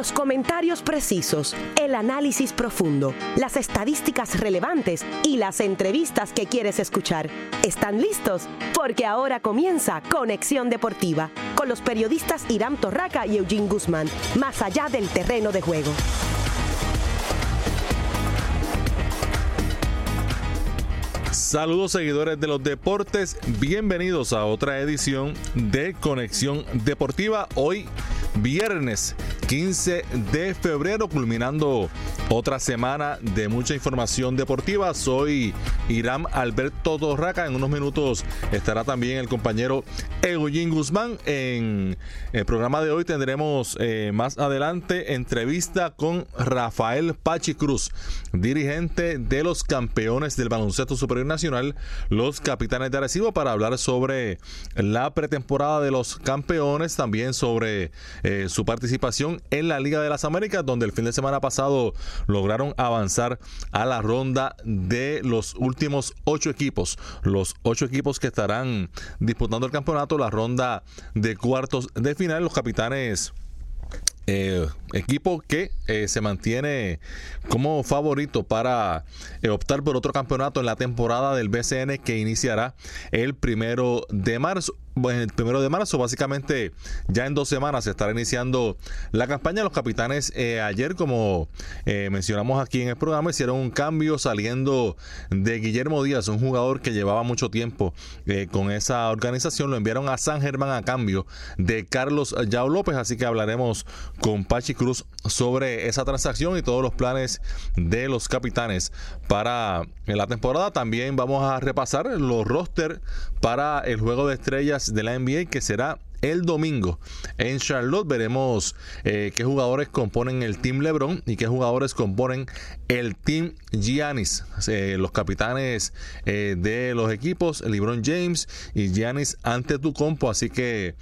Los comentarios precisos, el análisis profundo, las estadísticas relevantes y las entrevistas que quieres escuchar. ¿Están listos? Porque ahora comienza Conexión Deportiva con los periodistas Irán Torraca y Eugene Guzmán, más allá del terreno de juego. Saludos seguidores de los deportes, bienvenidos a otra edición de Conexión Deportiva. Hoy viernes 15 de febrero, culminando otra semana de mucha información deportiva. Soy Irán Alberto Torraca. En unos minutos estará también el compañero Eugene Guzmán. En el programa de hoy tendremos eh, más adelante entrevista con Rafael Pachi Cruz, dirigente de los campeones del baloncesto superior nacional, los capitanes de Arecibo, para hablar sobre la pretemporada de los campeones, también sobre eh, su participación en la Liga de las Américas, donde el fin de semana pasado lograron avanzar a la ronda de los últimos ocho equipos. Los ocho equipos que estarán disputando el campeonato, la ronda de cuartos de final. Los capitanes eh, equipo que eh, se mantiene como favorito para optar por otro campeonato en la temporada del BCN que iniciará el primero de marzo el primero de marzo, básicamente ya en dos semanas se estará iniciando la campaña. Los capitanes eh, ayer, como eh, mencionamos aquí en el programa, hicieron un cambio saliendo de Guillermo Díaz, un jugador que llevaba mucho tiempo eh, con esa organización. Lo enviaron a San Germán a cambio de Carlos Yao López, así que hablaremos con Pachi Cruz sobre esa transacción y todos los planes de los capitanes para la temporada. También vamos a repasar los roster para el juego de estrellas de la NBA que será el domingo en Charlotte veremos eh, qué jugadores componen el Team LeBron y qué jugadores componen el Team Giannis. Eh, los capitanes eh, de los equipos, LeBron James y Giannis ante tu compo. Así que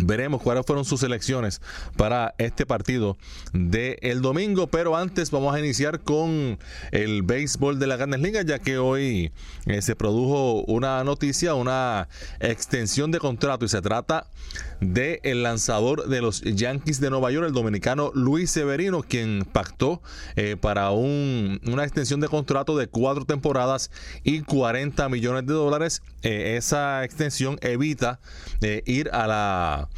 Veremos cuáles fueron sus elecciones para este partido del el domingo, pero antes vamos a iniciar con el béisbol de la Grandes Ligas, ya que hoy eh, se produjo una noticia, una extensión de contrato y se trata de el lanzador de los Yankees de Nueva York, el dominicano Luis Severino, quien pactó eh, para un, una extensión de contrato de cuatro temporadas y 40 millones de dólares. Eh, esa extensión evita ir a la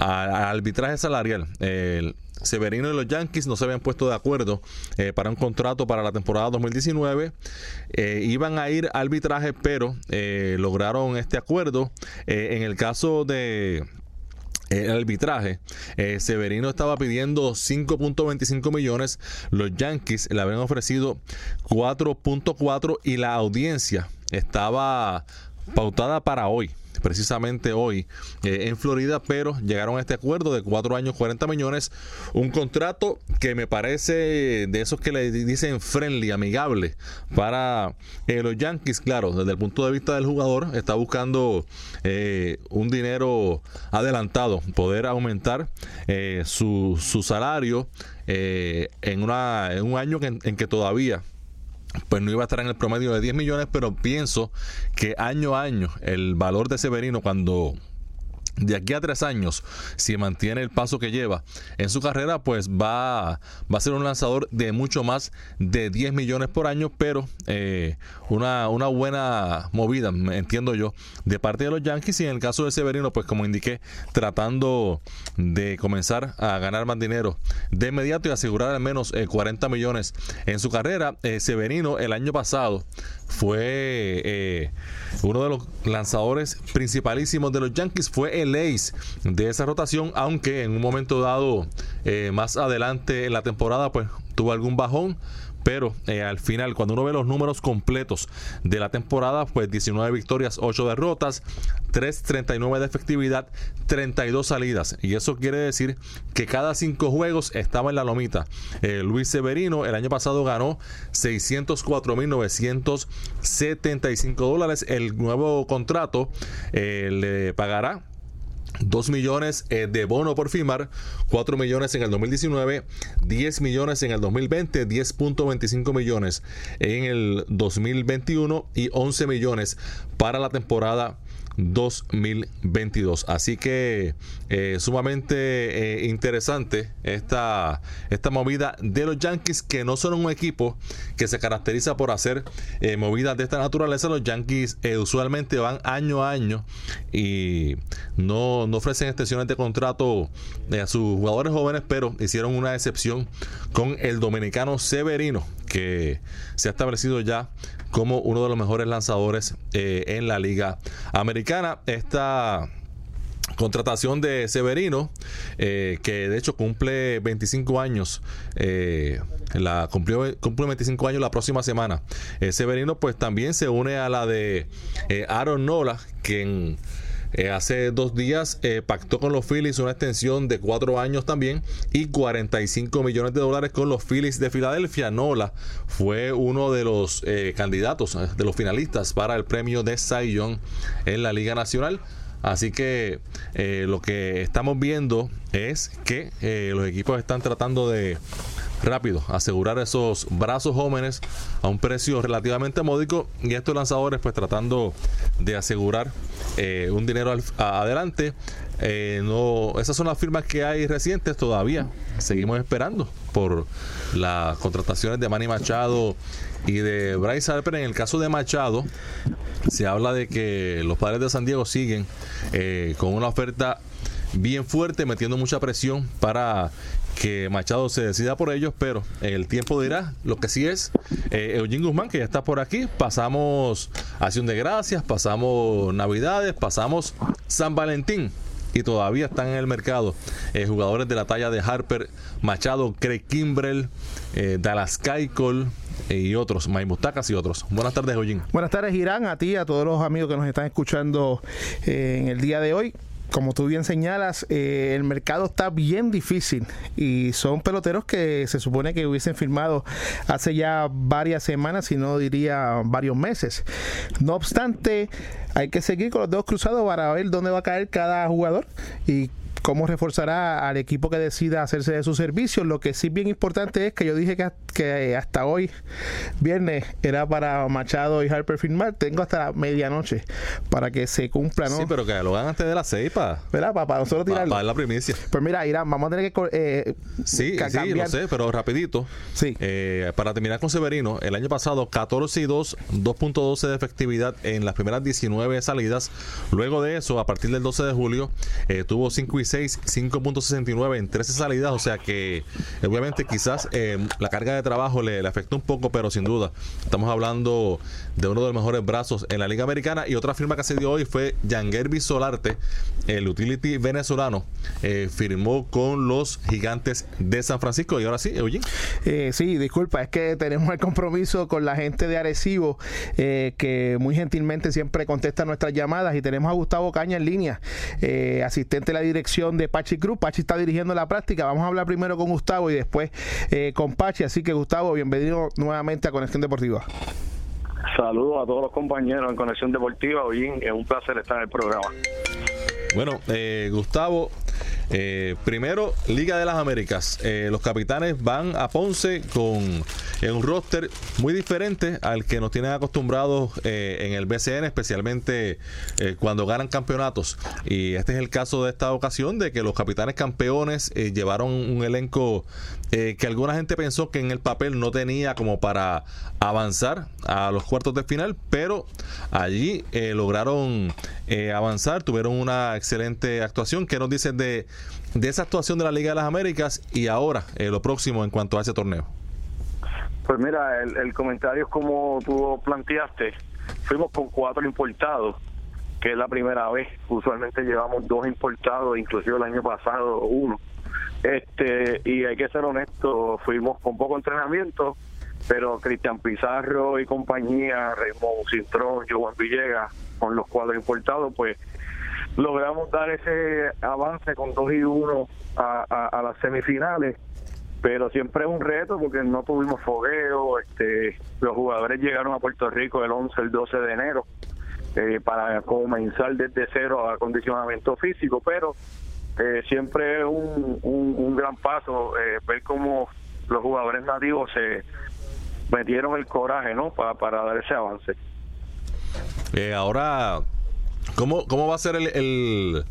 al arbitraje salarial. El Severino y los Yankees no se habían puesto de acuerdo eh, para un contrato para la temporada 2019. Eh, iban a ir a arbitraje, pero eh, lograron este acuerdo. en el caso de el arbitraje. Severino estaba pidiendo 5.25 millones. Los Yankees le habían ofrecido 4.4 y la audiencia estaba pautada para hoy precisamente hoy eh, en Florida, pero llegaron a este acuerdo de cuatro años, 40 millones, un contrato que me parece de esos que le dicen friendly, amigable para eh, los Yankees, claro, desde el punto de vista del jugador, está buscando eh, un dinero adelantado, poder aumentar su, su, salario en, una, en un año en que todavía pues no iba a estar en el promedio de 10 millones, pero pienso que año a año el valor de Severino cuando de aquí a tres años, si mantiene el paso que lleva en su carrera, pues va, va a ser un lanzador de mucho más de 10 millones por año, pero eh, una, una buena movida, entiendo yo, de parte de los Yankees y en el caso de Severino, pues como indiqué, tratando de comenzar a ganar más dinero de inmediato y asegurar al menos 40 eh, millones en su carrera. Eh, Severino el año pasado fue uno de los lanzadores principalísimos de los Yankees, fue el ace de esa rotación, aunque en un momento dado eh, más adelante en la temporada pues tuvo algún bajón, pero eh, al final, cuando uno ve los números completos de la temporada, pues 19 victorias, 8 derrotas, 3.39 de efectividad, 32 salidas. Y eso quiere decir que cada 5 juegos estaba en la lomita. Eh, Luis Severino el año pasado ganó 604.975 dólares. El nuevo contrato eh, le pagará 2 millones eh, de bono por firmar, 4 millones en el 2019, 10 millones en el 2020, 10.25 millones en el 2021 y 11 millones para la temporada 2022. Así que eh, sumamente eh, interesante esta, esta movida de los Yankees, que no son un equipo que se caracteriza por hacer eh, movidas de esta naturaleza. Los Yankees usualmente van año a año y no, no ofrecen extensiones de contrato a sus jugadores jóvenes, pero hicieron una excepción con el dominicano Severino, que se ha establecido ya como uno de los mejores lanzadores eh, en la liga americana. Esta contratación de Severino, eh, que de hecho cumple 25 años, eh, la cumplió, cumple 25 años la próxima semana. Severino pues también se une a la de Aaron Nola, quien eh, hace dos días eh, pactó con los Phillies una extensión de cuatro años también y 45 millones de dólares con los Phillies de Filadelfia. Nola fue uno de los eh, candidatos, de los finalistas para el premio de Cy Young en la Liga Nacional. Así que lo que estamos viendo es que los equipos están tratando de rápido, asegurar esos brazos jóvenes a un precio relativamente módico y estos lanzadores pues tratando de asegurar eh, un dinero adelante. Eh, no, esas son las firmas que hay recientes todavía. Seguimos esperando por las contrataciones de Manny Machado y de Bryce Harper. En el caso de Machado, se habla de que los padres de San Diego siguen eh, con una oferta bien fuerte, metiendo mucha presión para que Machado se decida por ellos, pero el tiempo dirá. Lo que sí es, eh, Eugene Guzmán, que ya está por aquí, pasamos Acción de Gracias, pasamos Navidades, pasamos San Valentín y todavía están en el mercado eh, jugadores de la talla de Harper, Machado, Craig Kimbrell, eh, Dallas Keuchel y otros, Maimustacas y otros. Buenas tardes, Eugene. Buenas tardes, Irán, a ti, a todos los amigos que nos están escuchando en el día de hoy como tú bien señalas, eh, el mercado está bien difícil y son peloteros que se supone que hubiesen firmado hace ya varias semanas, si no diría varios meses. No obstante, hay que seguir con los dedos cruzados para ver dónde va a caer cada jugador y cómo reforzará al equipo que decida hacerse de sus servicios. Lo que sí bien importante es que yo dije que, que hasta hoy, viernes, era para Machado y Harper firmar. Tengo hasta medianoche para que se cumpla, ¿no? Sí, pero que lo hagan antes de las seis, para, para, nosotros tirarlo. Para, la primicia. Pues mira, Irán, vamos a tener que. Eh, sí, sí, lo sé, pero rapidito. Sí. Eh, para terminar con Severino, el año pasado 14 y 2, 2.12 de efectividad en las primeras 19 salidas. Luego de eso, a partir del 12 de julio, eh, tuvo 5 y 5.69 en 13 salidas, o sea que obviamente quizás eh, la carga de trabajo le, afectó un poco, pero sin duda estamos hablando de uno de los mejores brazos en la Liga Americana y otra firma que se dio hoy fue Yangervis Solarte, el utility venezolano, eh, firmó con los gigantes de San Francisco y ahora sí, Eugene. Eh, sí, disculpa, es que tenemos el compromiso con la gente de Arecibo que muy gentilmente siempre contesta nuestras llamadas y tenemos a Gustavo Caña en línea, asistente de la dirección de Pachi Cruz. Pachi está dirigiendo la práctica. Vamos a hablar primero con Gustavo y después eh, con Pachi. Así que Gustavo, bienvenido nuevamente a Conexión Deportiva. Saludos a todos los compañeros en Conexión Deportiva. Hoy es un placer estar en el programa. Bueno, eh, Gustavo, eh, primero, Liga de las Américas. Eh, los capitanes van a Ponce con un roster muy diferente al que nos tienen acostumbrados eh, en el BCN, especialmente cuando ganan campeonatos. Y este es el caso de esta ocasión, de que los capitanes campeones llevaron un elenco que alguna gente pensó que en el papel no tenía como para avanzar a los cuartos de final, pero allí lograron avanzar, tuvieron una excelente actuación. ¿Qué nos dicen de de esa actuación de la Liga de las Américas y ahora eh, lo próximo en cuanto a ese torneo? Pues mira, el, comentario es como tú planteaste. Fuimos con cuatro importados, que es la primera vez. Usualmente llevamos dos importados, inclusive el año pasado uno. Este Y hay que ser honesto, fuimos con poco entrenamiento, pero Cristian Pizarro y compañía, Raymond Cintrón, Joan Villegas, con los cuadros importados, pues logramos dar ese avance con 2 y 1 a, las semifinales pero siempre es un reto porque no tuvimos fogueo, este, los jugadores llegaron a Puerto Rico el 11, el 12 de enero eh, para comenzar desde cero a acondicionamiento físico, pero eh, siempre es un, un, gran paso eh, ver cómo los jugadores nativos se metieron el coraje ¿no? para, para dar ese avance. ahora ¿Cómo, ¿Cómo va a ser el,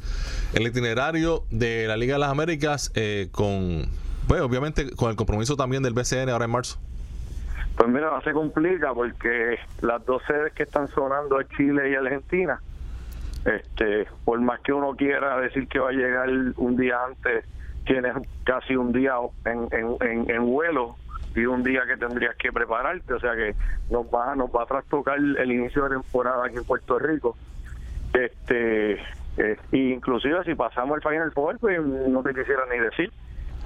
el, itinerario de la Liga de las Américas eh, con, pues obviamente con el compromiso también del BCN ahora en marzo? Pues mira, se complica porque las dos sedes que están sonando es Chile y Argentina. Este, por más que uno quiera decir que va a llegar un día antes, tienes casi un día en, en, en, vuelo y un día que tendrías que prepararte, o sea que nos va nos va a trastocar el inicio de temporada aquí en Puerto Rico. Este, eh, inclusive si pasamos el Final Four, pues no te quisiera ni decir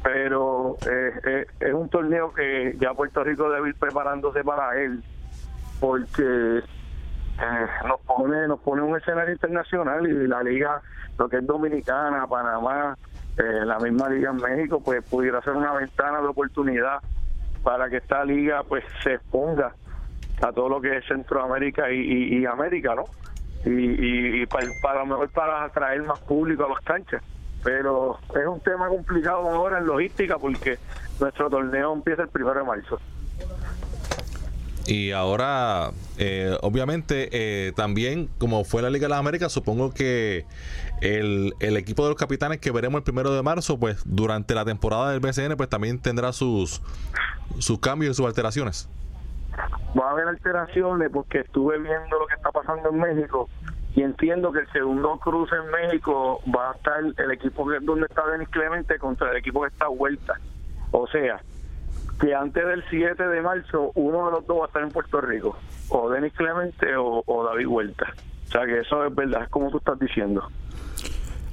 pero eh, eh, es un torneo que ya Puerto Rico debe ir preparándose para él porque nos pone nos pone un escenario internacional y la liga lo que es dominicana Panamá la misma liga en México pues pudiera ser una ventana de oportunidad para que esta liga pues se exponga a todo lo que es Centroamérica y, América no y, y, para, para mejor para atraer más público a las canchas pero es un tema complicado ahora en logística porque nuestro torneo empieza el primero de marzo. Y ahora, eh, obviamente, eh, también, como fue la Liga de las Américas, supongo que el, el, equipo de los capitanes que veremos el primero de marzo, pues durante la temporada del BCN, pues también tendrá sus, sus cambios y sus alteraciones. Va a haber alteraciones porque estuve viendo lo que está pasando en México y entiendo que el segundo cruce en México va a estar el equipo donde está Denis Clemente contra el equipo que está Vuelta. O sea, que antes del 7 de marzo uno de los dos va a estar en Puerto Rico, o Denis Clemente o, David Vuelta. O sea que eso es verdad, es como tú estás diciendo.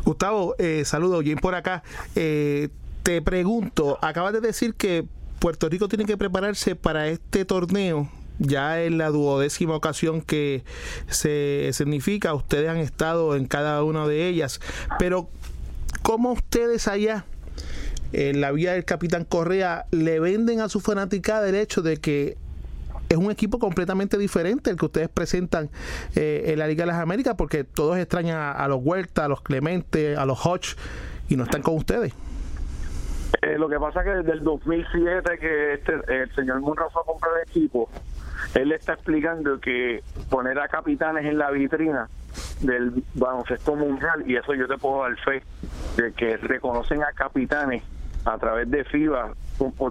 Gustavo, eh, saludo, Jim por acá. Eh, te pregunto, acabas de decir que Puerto Rico tiene que prepararse para este torneo ya en la duodécima ocasión que se significa, ustedes han estado en cada una de ellas, pero ¿cómo ustedes allá? en la vía del Capitán Correa le venden a su fanaticada el hecho de que es un equipo completamente diferente el que ustedes presentan eh, en la Liga de las Américas porque todos extrañan a, los Huerta, a los Clemente, a los Hodge y no están con ustedes. Eh, lo que pasa es que desde el 2007 que este, el señor Munro fue a comprar el equipo, él está explicando que poner a capitanes en la vitrina del baloncesto mundial, y eso yo te puedo dar fe, de que reconocen a capitanes a través de FIBA,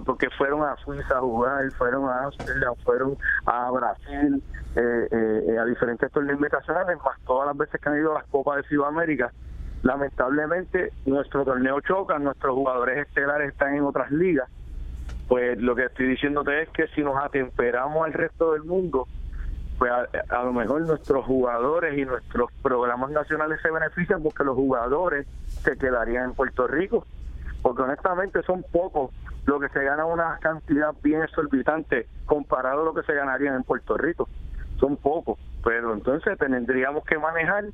porque fueron a Suiza a jugar, fueron a Australia, fueron a Brasil, eh, eh, a diferentes torneos invitacionales, más todas las veces que han ido a las Copas de FIBA América. Lamentablemente, nuestro torneo choca, nuestros jugadores estelares están en otras ligas. Pues lo que estoy diciéndote es que si nos atemperamos al resto del mundo, pues a, lo mejor nuestros jugadores y nuestros programas nacionales se benefician porque los jugadores se quedarían en Puerto Rico, porque honestamente son pocos lo que se gana una cantidad bien exorbitante comparado a lo que se ganarían en Puerto Rico, son pocos, pero entonces tendríamos que manejar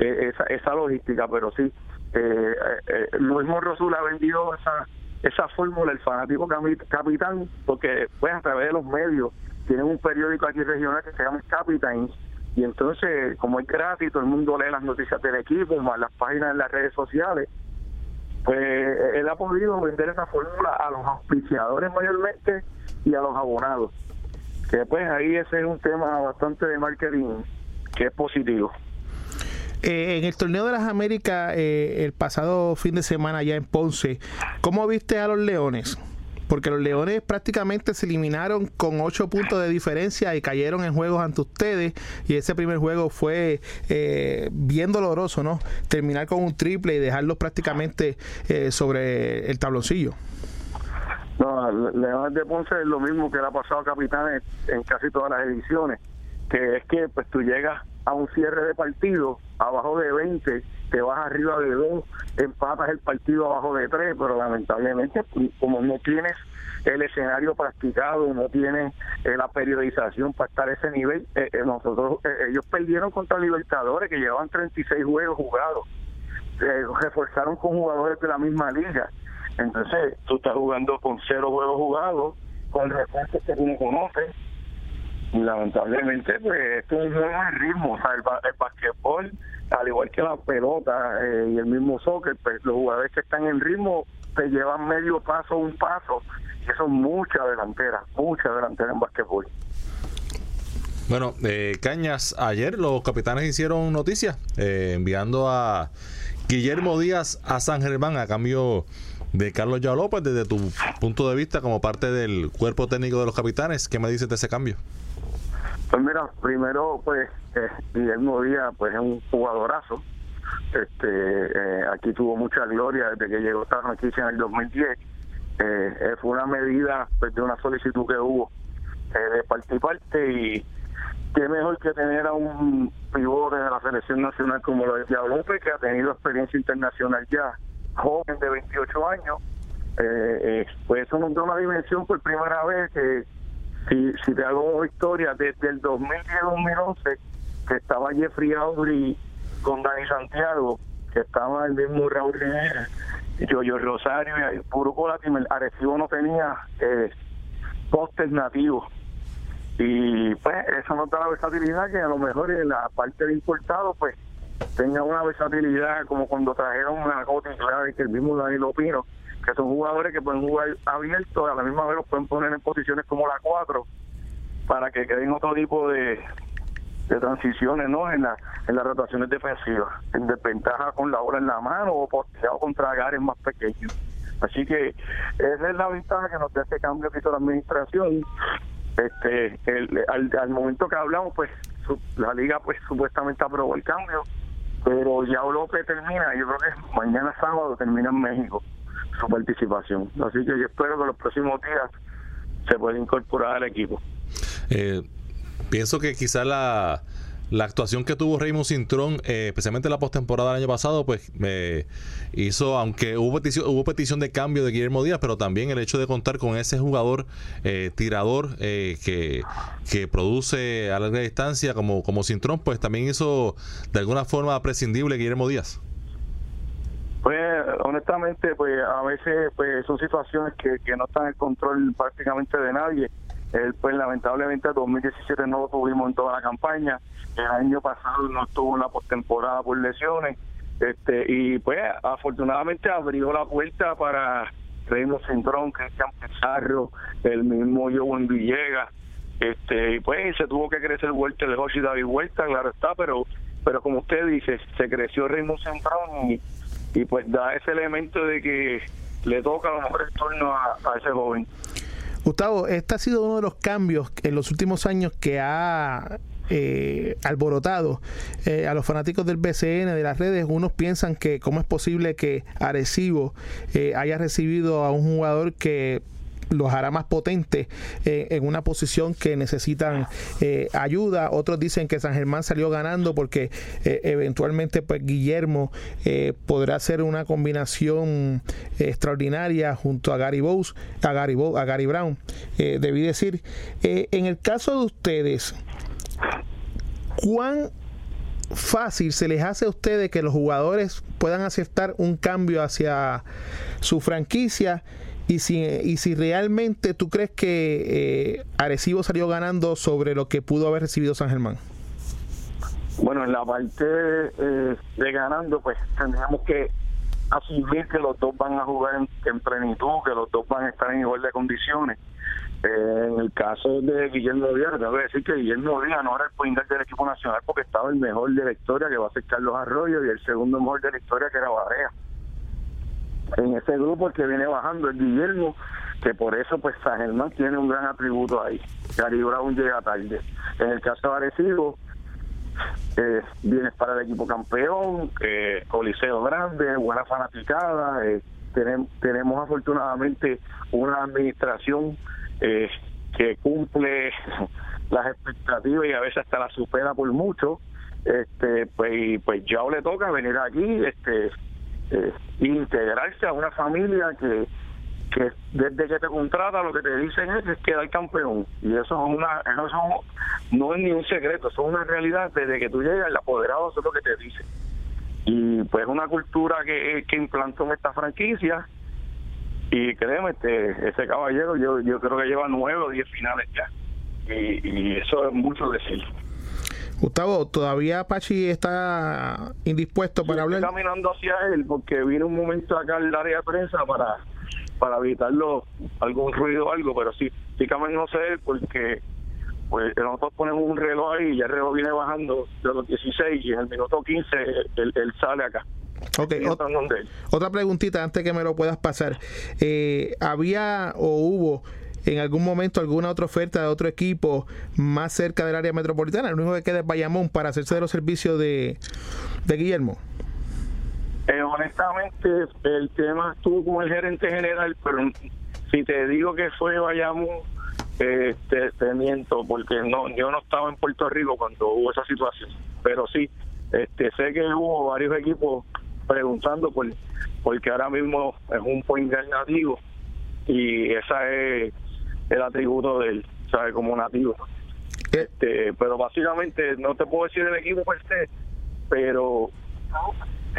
eh, esa, esa logística, pero sí, eh, eh, Luis Morrosul ha vendido esa esa fórmula el fanático capitán, porque pues a través de los medios tienen un periódico aquí regional que se llama Capitán y entonces como es gratis todo el mundo lee las noticias del equipo más las páginas en las redes sociales pues él ha podido vender esa fórmula a los auspiciadores mayormente y a los abonados que pues ahí ese es un tema bastante de marketing que es positivo eh, en el torneo de las Américas, eh, el pasado fin de semana ya en Ponce, ¿cómo viste a los Leones? Porque los Leones prácticamente se eliminaron con ocho puntos de diferencia y cayeron en juegos ante ustedes. Y ese primer juego fue eh, bien doloroso, ¿no? Terminar con un triple y dejarlos prácticamente sobre el tabloncillo. No, Leones de Ponce es lo mismo que le ha pasado a Capitanes en casi todas las ediciones, que es que pues tú llegas a un cierre de partido abajo de 20, te vas arriba de 2, empatas el partido abajo de 3, pero lamentablemente como no tienes el escenario practicado, no tienes eh, la periodización para estar a ese nivel, eh, eh, nosotros ellos perdieron contra Libertadores que llevaban 36 juegos jugados, reforzaron con jugadores de la misma liga, entonces tú estás jugando con cero juegos jugados, con refuerzos que tú no conoces, lamentablemente pues esto es un juego de ritmo, o sea, el, basquetbol, al igual que la pelota eh, y el mismo soccer, pues los jugadores que están en ritmo te llevan medio paso, un paso, y eso es mucha delantera, mucha delantera en basquetbol. Bueno, eh, Cañas, ayer los capitanes hicieron noticia eh, enviando a Guillermo Díaz a San Germán a cambio de Carlos Yao López. Desde tu punto de vista, como parte del cuerpo técnico de los capitanes, ¿qué me dices de ese cambio? Pues mira, primero, pues eh, Guillermo Díaz pues es un jugadorazo. Este, eh, aquí tuvo mucha gloria desde que llegó esta franquicia en el 2010. Eh, eh, fue una medida pues, de una solicitud que hubo eh, de parte y parte qué mejor que tener a un pivote de la selección nacional como lo de Thiago López, que ha tenido experiencia internacional ya, joven de 28 años. Eh, pues eso nos da una dimensión por primera vez que si, si te hago historia, desde el 2010-2011, que estaba Jeffrey Audrey con Dani Santiago, que estaba el mismo Raúl Rivera, Yoyo Rosario y Puro Colatim, Arecibo no tenía eh, nativos. Y pues eso nos da la versatilidad que a lo mejor en la parte de importado, pues tenga una versatilidad como cuando trajeron a Coti Clave, que el mismo Danilo Pino, que son jugadores que pueden jugar abiertos, a la misma vez los pueden poner en posiciones como la 4 para que queden otro tipo de, transiciones no en, la, en las rotaciones defensivas, en desventaja con la bola en la mano o posteado contra agares más pequeños. Así que esa es la ventaja que nos da este cambio que hizo la administración. Este, el, al, al momento que hablamos, pues su- la liga pues supuestamente aprobó el cambio, pero ya López termina, yo creo que mañana sábado termina en México su participación. Así que yo espero que los próximos días se pueda incorporar al equipo. Eh, pienso que quizá la, la actuación que tuvo Raymond Cintrón, eh, especialmente en la postemporada del año pasado, pues me hizo, aunque hubo petición, hubo petición de cambio de Guillermo Díaz, pero también el hecho de contar con ese jugador eh, tirador eh, que, que produce a larga distancia como, como Cintrón, pues también hizo de alguna forma prescindible Guillermo Díaz. Pues honestamente, pues a veces pues son situaciones que, que no están en control prácticamente de nadie. Pues lamentablemente el 2017 no lo tuvimos en toda la campaña. El año pasado no estuvo en la postemporada por lesiones. Este y pues afortunadamente abrió la puerta para Raymond Centrón, Cristian Pizarro, el mismo Joven Villegas. Este, y pues se tuvo que crecer Huerta de Joshi David Huerta, claro está, pero pero como usted dice, se creció Raymond Centrón y, y pues da ese elemento de que le toca a lo mejor el turno a, a ese joven. Gustavo, este ha sido uno de los cambios en los últimos años que ha eh, alborotado eh, a los fanáticos del BCN, de las redes. Unos piensan que cómo es posible que Arecibo eh, haya recibido a un jugador que los hará más potentes eh, en una posición que necesitan eh, ayuda. Otros dicen que San Germán salió ganando porque eh, eventualmente pues Guillermo podrá hacer una combinación extraordinaria junto a Gary Bowes, a Gary, a Gary Brown. Debí decir, en el caso de ustedes, ¿cuán fácil se les hace a ustedes que los jugadores puedan aceptar un cambio hacia su franquicia y si, y si realmente tú crees que eh, Arecibo salió ganando sobre lo que pudo haber recibido San Germán. Bueno, en la parte eh, de ganando, pues tendríamos que asumir que los dos van a jugar en, en plenitud, que los dos van a estar en igual de condiciones. Eh, en el caso de Guillermo Díaz, debo decir que Guillermo Díaz no era el point del equipo nacional porque estaba el mejor de la historia, que va a ser Carlos Arroyo, y el segundo mejor de la historia, que era Barea. En ese grupo el que viene bajando es Guillermo, que por eso pues San Germán tiene un gran atributo ahí. Gary Brown llega tarde. En el caso de Arecibo, eh, vienes para el equipo campeón, eh, coliseo grande, buena fanaticada, eh, tenemos, tenemos afortunadamente una administración eh, que cumple las expectativas y a veces hasta las supera por mucho, este pues pues ya le toca venir aquí, este eh, integrarse a una familia que que desde que te contrata lo que te dicen es que es quedar campeón. Y eso es una eso es- no es ni un secreto eso es una realidad desde que tú llegas el apoderado es lo que te dicen y pues una cultura que, que implantó en esta franquicia. Y créeme este ese caballero yo yo creo que lleva nueve o diez finales ya. Y, y eso es mucho decir Gustavo, ¿todavía Pachi está indispuesto para Estoy hablar? caminando hacia él porque vine un momento acá al área de prensa para para evitarlo algún ruido o algo, pero sí, sí caminando hacia él porque pues nosotros ponemos un reloj ahí y el reloj viene bajando de los 16 y en el minuto 15 él, sale acá. Ok, otra preguntita antes que me lo puedas pasar. Eh, ¿Había o hubo en algún momento alguna otra oferta de otro equipo más cerca del área metropolitana? El único que queda es Bayamón para hacerse de los servicios de, de Guillermo. Eh, honestamente, el tema estuvo con el gerente general, pero si te digo que fue Bayamón, eh, te, miento, porque no yo no estaba en Puerto Rico cuando hubo esa situación. Pero sí, este sé que hubo varios equipos preguntando por porque ahora mismo es un point nativo y esa es el atributo de él, ¿sabes? Como nativo. Este, pero básicamente no te puedo decir el equipo per se, pero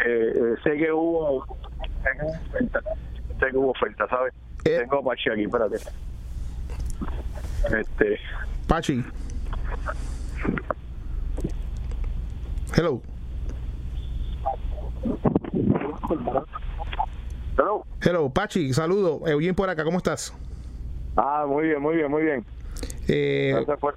eh, sé que hubo sé que hubo oferta, ¿sabes? Eh. Tengo a Pachi aquí, espérate. Este. Pachi. Hello. Hello. Hello, Pachi, saludo. Eugene por acá, ¿cómo estás? Ah, muy bien, muy bien, muy bien. Eh, Gracias por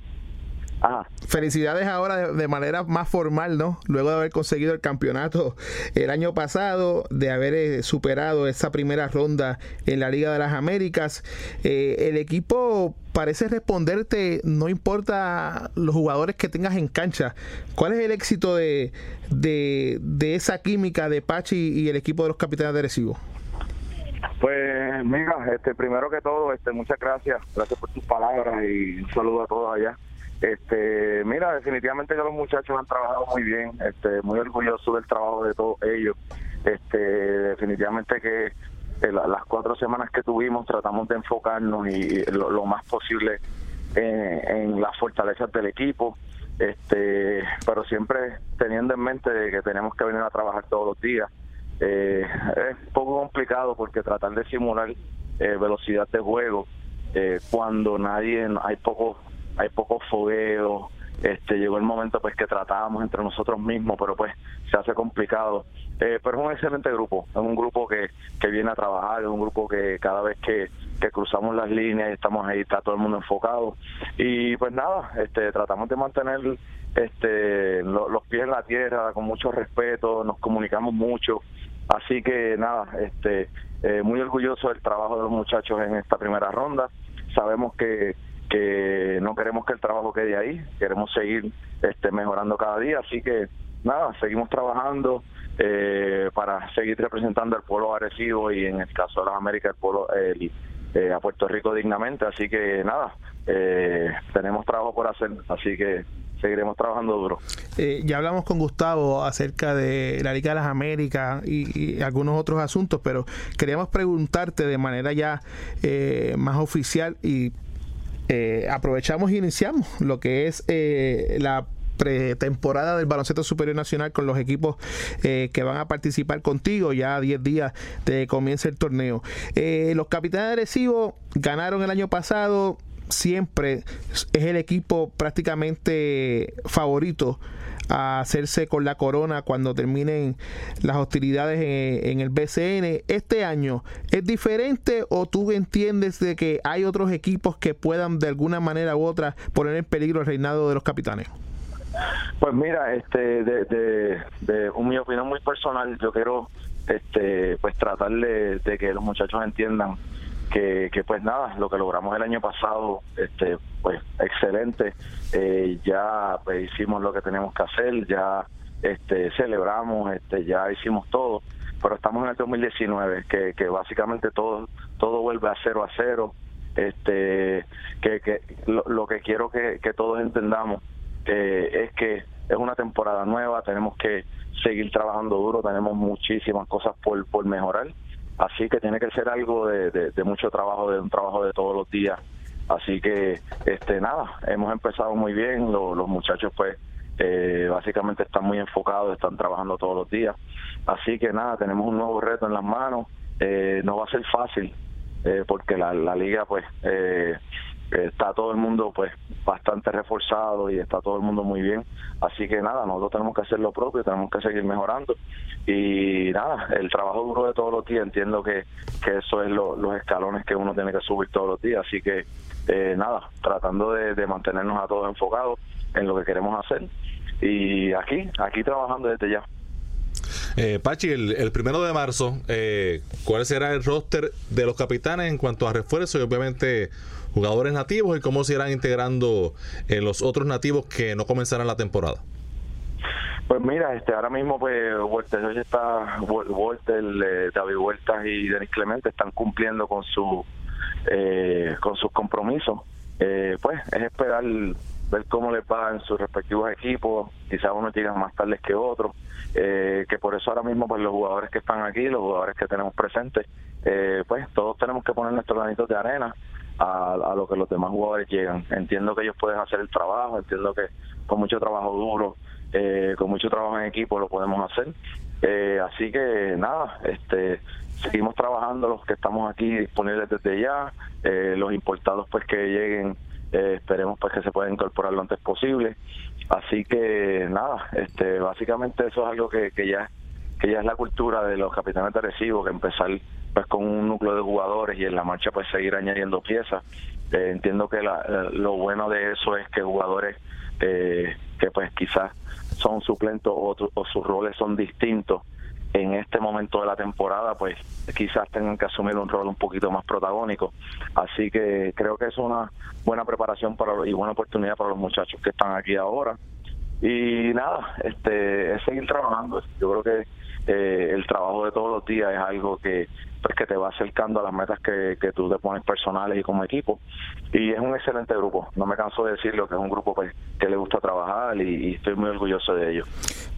Felicidades ahora de, manera más formal, ¿no? Luego de haber conseguido el campeonato el año pasado, de haber eh, superado esa primera ronda en la Liga de las Américas, eh, el equipo parece responderte, no importa los jugadores que tengas en cancha. ¿Cuál es el éxito de, de, esa química de Pachi y el equipo de los capitanes de Recibo? Pues mira, este, primero que todo, este, muchas gracias, gracias por tus palabras y un saludo a todos allá. Este, mira, definitivamente que los muchachos han trabajado muy bien, este, muy orgulloso del trabajo de todos ellos. Este, definitivamente que eh, las cuatro semanas que tuvimos tratamos de enfocarnos y, lo, más posible en, las fortalezas del equipo, este, pero siempre teniendo en mente que tenemos que venir a trabajar todos los días. Eh, es un poco complicado porque tratar de simular eh, velocidad de juego cuando nadie hay poco hay poco fogueo, este llegó el momento pues que tratábamos entre nosotros mismos, pero pues se hace complicado. Eh, pero es un excelente grupo, es un grupo que, que viene a trabajar, es un grupo que cada vez que, cruzamos las líneas y estamos ahí, está todo el mundo enfocado. Y pues nada, este tratamos de mantener este los pies en la tierra con mucho respeto, nos comunicamos mucho. Así que nada, este eh, muy orgulloso del trabajo de los muchachos en esta primera ronda. Sabemos que que no queremos que el trabajo quede ahí, queremos seguir este, mejorando cada día, así que nada, seguimos trabajando eh, para seguir representando al pueblo agresivo y en el caso de las Américas el pueblo eh, a Puerto Rico dignamente, así que nada, eh, tenemos trabajo por hacer, así que seguiremos trabajando duro. ya hablamos con Gustavo acerca de la Liga de las Américas y, algunos otros asuntos, pero queríamos preguntarte de manera ya más oficial y eh, aprovechamos e iniciamos lo que es eh, la pretemporada del baloncesto superior nacional con los equipos eh, que van a participar contigo ya a 10 días de comienza el torneo. Los capitanes agresivos ganaron el año pasado. Siempre es el equipo prácticamente favorito a hacerse con la corona cuando terminen las hostilidades en, el BCN. ¿Este año es diferente o tú entiendes de que hay otros equipos que puedan de alguna manera u otra poner en peligro el reinado de los capitanes? Pues mira, este, de, de, de mi opinión muy personal, yo quiero este, pues tratar de que los muchachos entiendan que, pues nada, lo que logramos el año pasado, este, pues excelente, eh, ya pues, hicimos lo que tenemos que hacer, ya este, celebramos, este, ya hicimos todo, pero estamos en el 2019, que, que básicamente todo, todo vuelve a cero a cero, este, que, que lo, que quiero que, que todos entendamos es que es una temporada nueva, tenemos que seguir trabajando duro, tenemos muchísimas cosas por, por mejorar Así que tiene que ser algo de, mucho trabajo, de un trabajo de todos los días. Así que, este nada, hemos empezado muy bien, los, muchachos pues eh, básicamente están muy enfocados, están trabajando todos los días. Así que nada, tenemos un nuevo reto en las manos. Eh, no va a ser fácil eh, porque la, la liga pues eh, está todo el mundo pues bastante reforzado y está todo el mundo muy bien. Así que nada nosotros tenemos que hacer lo propio tenemos que seguir mejorando. Y nada el trabajo duro de todos los días entiendo que, que eso es los escalones que uno tiene que subir todos los días. Así que eh, nada, tratando de, mantenernos a todos enfocados en lo que queremos hacer. Y aquí, aquí trabajando desde ya. Eh, Pachi, el, primero de marzo, eh, ¿cuál será el roster de los capitanes en cuanto a refuerzo y obviamente jugadores nativos y cómo se irán integrando eh, los otros nativos que no comenzarán la temporada? Pues mira, este ahora mismo pues Walter está Walter, eh, David Huertas y Denis Clemente están cumpliendo con su eh, con sus compromisos. Eh, pues es esperar ver cómo le va en sus respectivos equipos. Quizás unos llegan más tarde que otros. Eh, que por eso ahora mismo pues los jugadores que están aquí, los jugadores que tenemos presentes, eh, pues todos tenemos que poner nuestros granitos de arena a, a, lo que los demás jugadores llegan. Entiendo que ellos pueden hacer el trabajo, entiendo que con mucho trabajo duro, eh, con mucho trabajo en equipo lo podemos hacer. Eh, así que nada, este seguimos trabajando los que estamos aquí disponibles desde ya, eh, los importados pues que lleguen eh, esperemos pues que se pueda incorporar lo antes posible así que nada este básicamente eso es algo que, que ya que ya es la cultura de los capitanes de recibo que empezar pues con un núcleo de jugadores y en la marcha pues seguir añadiendo piezas eh, entiendo que la, lo bueno de eso es que jugadores eh, que pues quizás son suplentes o, o sus roles son distintos en este momento de la temporada, pues quizás tengan que asumir un rol un poquito más protagónico. Así que creo que es una buena preparación para y buena oportunidad para los muchachos que están aquí ahora. Y nada, este es seguir trabajando. Yo creo que eh, el trabajo de todos los días es algo que pues que te va acercando a las metas que, que tú te pones personales y como equipo. Y es un excelente grupo, no me canso de decirlo, que es un grupo pues, que le gusta trabajar y, estoy muy orgulloso de ello.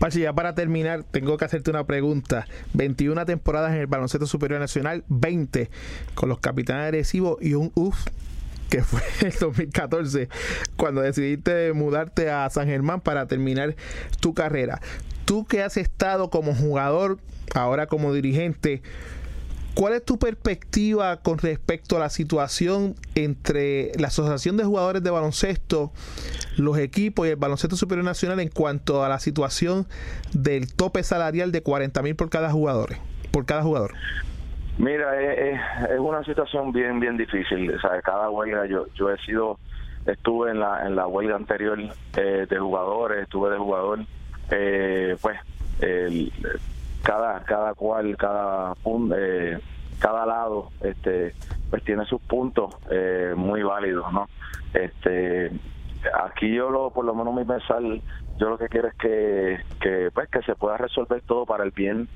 Pachi, ya para terminar, tengo que hacerte una pregunta. 21 temporadas en el Baloncesto Superior Nacional, 20 con los capitanes agresivos y un UF que fue el 2014, cuando decidiste mudarte a San Germán para terminar tu carrera. Tú que has estado como jugador, ahora como dirigente, ¿Cuál es tu perspectiva con respecto a la situación entre la Asociación de Jugadores de Baloncesto, los equipos y el Baloncesto Superior Nacional en cuanto a la situación del tope salarial de 40 mil por cada jugador? Por cada jugador. Mira, es, una situación bien bien difícil. O sea, cada huelga, yo yo he sido, estuve en la en la huelga anterior eh, de jugadores, estuve de jugador, eh, pues el cada cada cual cada eh, cada lado este pues tiene sus puntos eh, muy válidos no este aquí yo lo por lo menos mi pensar yo lo que quiero es que, que pues que se pueda resolver todo para el bien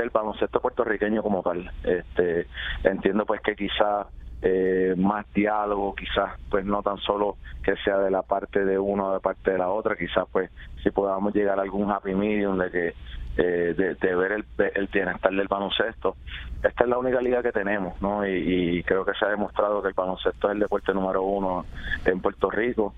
del baloncesto puertorriqueño como tal este entiendo pues que quizás eh, más diálogo, quizás pues no tan solo que sea de la parte de uno o de parte de la otra, quizás pues si podamos llegar a algún happy medium de que eh, de, ver el, el, bienestar del baloncesto. Esta es la única liga que tenemos, ¿no? Y, creo que se ha demostrado que el baloncesto es el deporte número uno en Puerto Rico.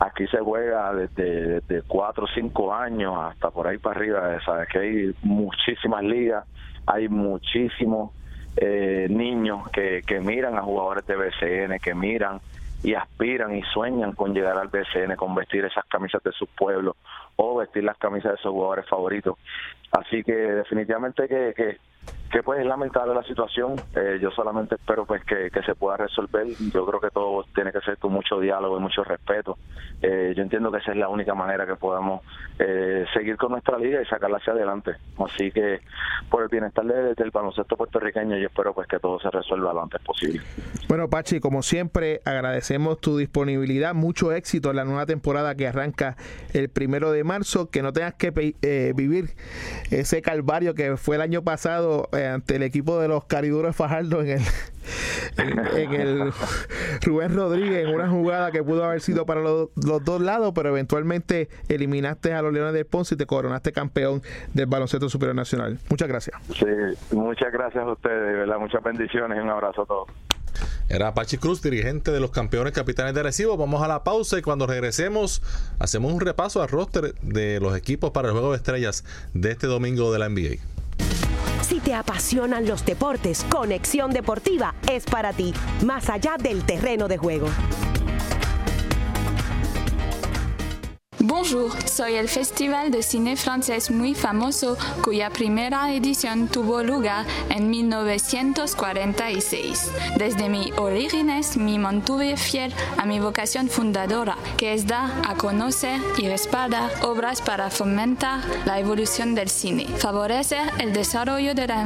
Aquí se juega desde, desde cuatro o cinco años hasta por ahí para arriba, ¿sabes? Que hay muchísimas ligas, hay muchísimos eh, niños que, que miran a jugadores de BCN, que miran y aspiran y sueñan con llegar al BCN, con vestir esas camisas de su pueblo o vestir las camisas de sus jugadores favoritos. Así que definitivamente que, que que pues es lamentable la situación. Eh, yo solamente espero pues que, se pueda resolver. Yo creo que todo tiene que ser con mucho diálogo y mucho respeto. Eh, yo entiendo que esa es la única manera que podamos eh, seguir con nuestra liga y sacarla hacia adelante. Así que por el bienestar del baloncesto puertorriqueño yo espero pues que todo se resuelva lo antes posible. Bueno Pachi, como siempre agradecemos tu disponibilidad, mucho éxito en la nueva temporada que arranca el primero de marzo, que no tengas que vivir ese calvario que fue el año pasado eh, ante el equipo de los cariduros Fajardo en el, en, el Rubén Rodríguez en una jugada que pudo haber sido para los, dos lados, pero eventualmente eliminaste a los Leones de Ponce y te coronaste campeón del baloncesto superior nacional. Muchas gracias. Sí, muchas gracias a ustedes, ¿verdad? muchas bendiciones y un abrazo a todos. Era Pachi Cruz, dirigente de los campeones capitanes de Recibo. Vamos a la pausa y cuando regresemos hacemos un repaso al roster de los equipos para el Juego de Estrellas de este domingo de la NBA. Si te apasionan los deportes, Conexión Deportiva es para ti, más allá del terreno de juego. Bonjour, soy el festival de cine francés muy famoso cuya primera edición tuvo lugar en 1946. Desde mi orígenes me mantuve fiel a mi vocación fundadora, que es dar a conocer y respaldar obras para fomentar la evolución del cine, favorecer el desarrollo de la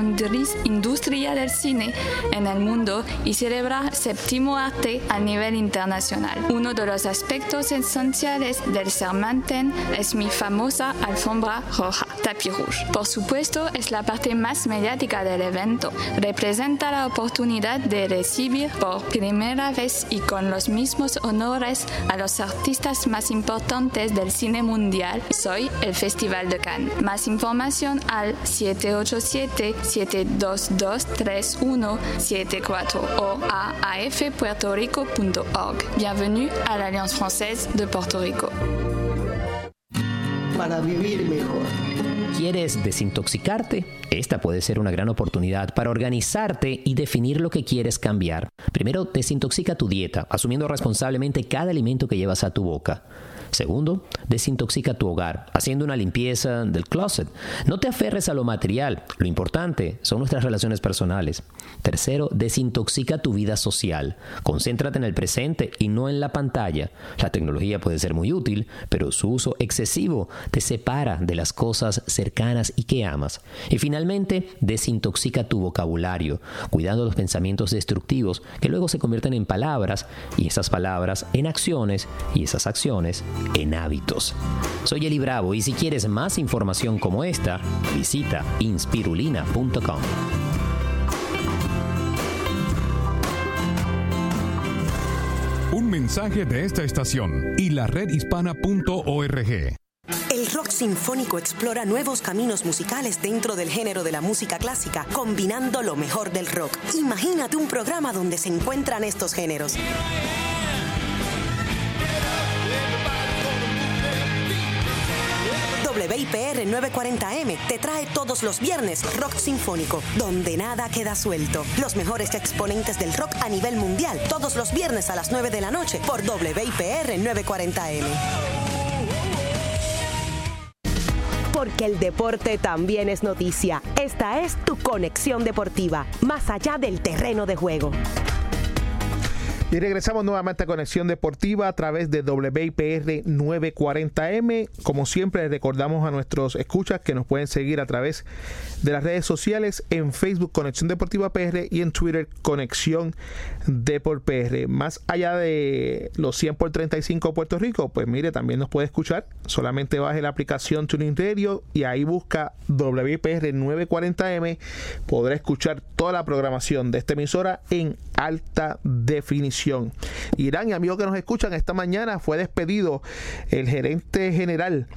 industria del cine en el mundo y celebrar séptimo arte a nivel internacional. Uno de los aspectos esenciales del Sermanten es mi famosa alfombra roja, tapis rouge. Por supuesto, es la parte más mediática del evento. Representa la oportunidad de recibir por primera vez y con los mismos honores a los artistas más importantes del cine mundial. Soy el Festival de Cannes. Más información al 787-722-3174 o a afpuertorico.org. Bienvenue à l'Alliance française de Porto Rico. Para vivir mejor. ¿Quieres desintoxicarte? Esta puede ser una gran oportunidad para organizarte y definir lo que quieres cambiar. Primero, desintoxica tu dieta, asumiendo responsablemente cada alimento que llevas a tu boca. Segundo, desintoxica tu hogar, haciendo una limpieza del closet. No te aferres a lo material, lo importante son nuestras relaciones personales. Tercero, desintoxica tu vida social. Concéntrate en el presente y no en la pantalla. La tecnología puede ser muy útil, pero su uso excesivo te separa de las cosas cercanas y que amas. Y finalmente, desintoxica tu vocabulario, cuidando los pensamientos destructivos que luego se convierten en palabras y esas palabras en acciones y esas acciones en hábitos. Soy Eli Bravo y si quieres más información como esta, visita inspirulina.com. Un mensaje de esta estación y la redhispana.org. El rock sinfónico explora nuevos caminos musicales dentro del género de la música clásica, combinando lo mejor del rock. Imagínate un programa donde se encuentran estos géneros. WIPR 940M te trae todos los viernes Rock Sinfónico, donde nada queda suelto. Los mejores exponentes del rock a nivel mundial, todos los viernes a las 9 de la noche por WIPR 940M. Porque el deporte también es noticia. Esta es tu conexión deportiva, más allá del terreno de juego. Y regresamos nuevamente a Conexión Deportiva a través de WIPR 940M. Como siempre, recordamos a nuestros escuchas que nos pueden seguir a través de las redes sociales en Facebook Conexión Deportiva PR y en Twitter Conexión Deport PR. Más allá de los 100 por 35 Puerto Rico, pues mire, también nos puede escuchar. Solamente baje la aplicación Tuning Radio y ahí busca WIPR 940M. Podrá escuchar toda la programación de esta emisora en alta definición. Irán, y amigos que nos escuchan, esta mañana fue despedido el gerente general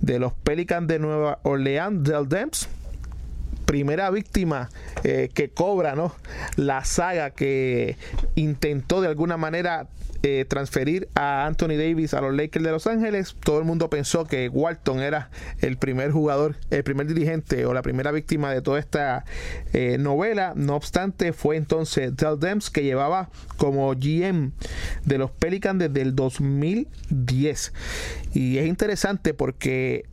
de los Pelicans de Nueva Orleans, Del Demps primera víctima eh, que cobra ¿no? la saga que intentó de alguna manera eh, transferir a Anthony Davis a los Lakers de Los Ángeles, todo el mundo pensó que Walton era el primer jugador, el primer dirigente o la primera víctima de toda esta eh, novela. No obstante, fue entonces Del Dems que llevaba como GM de los Pelicans desde el 2010. Y es interesante porque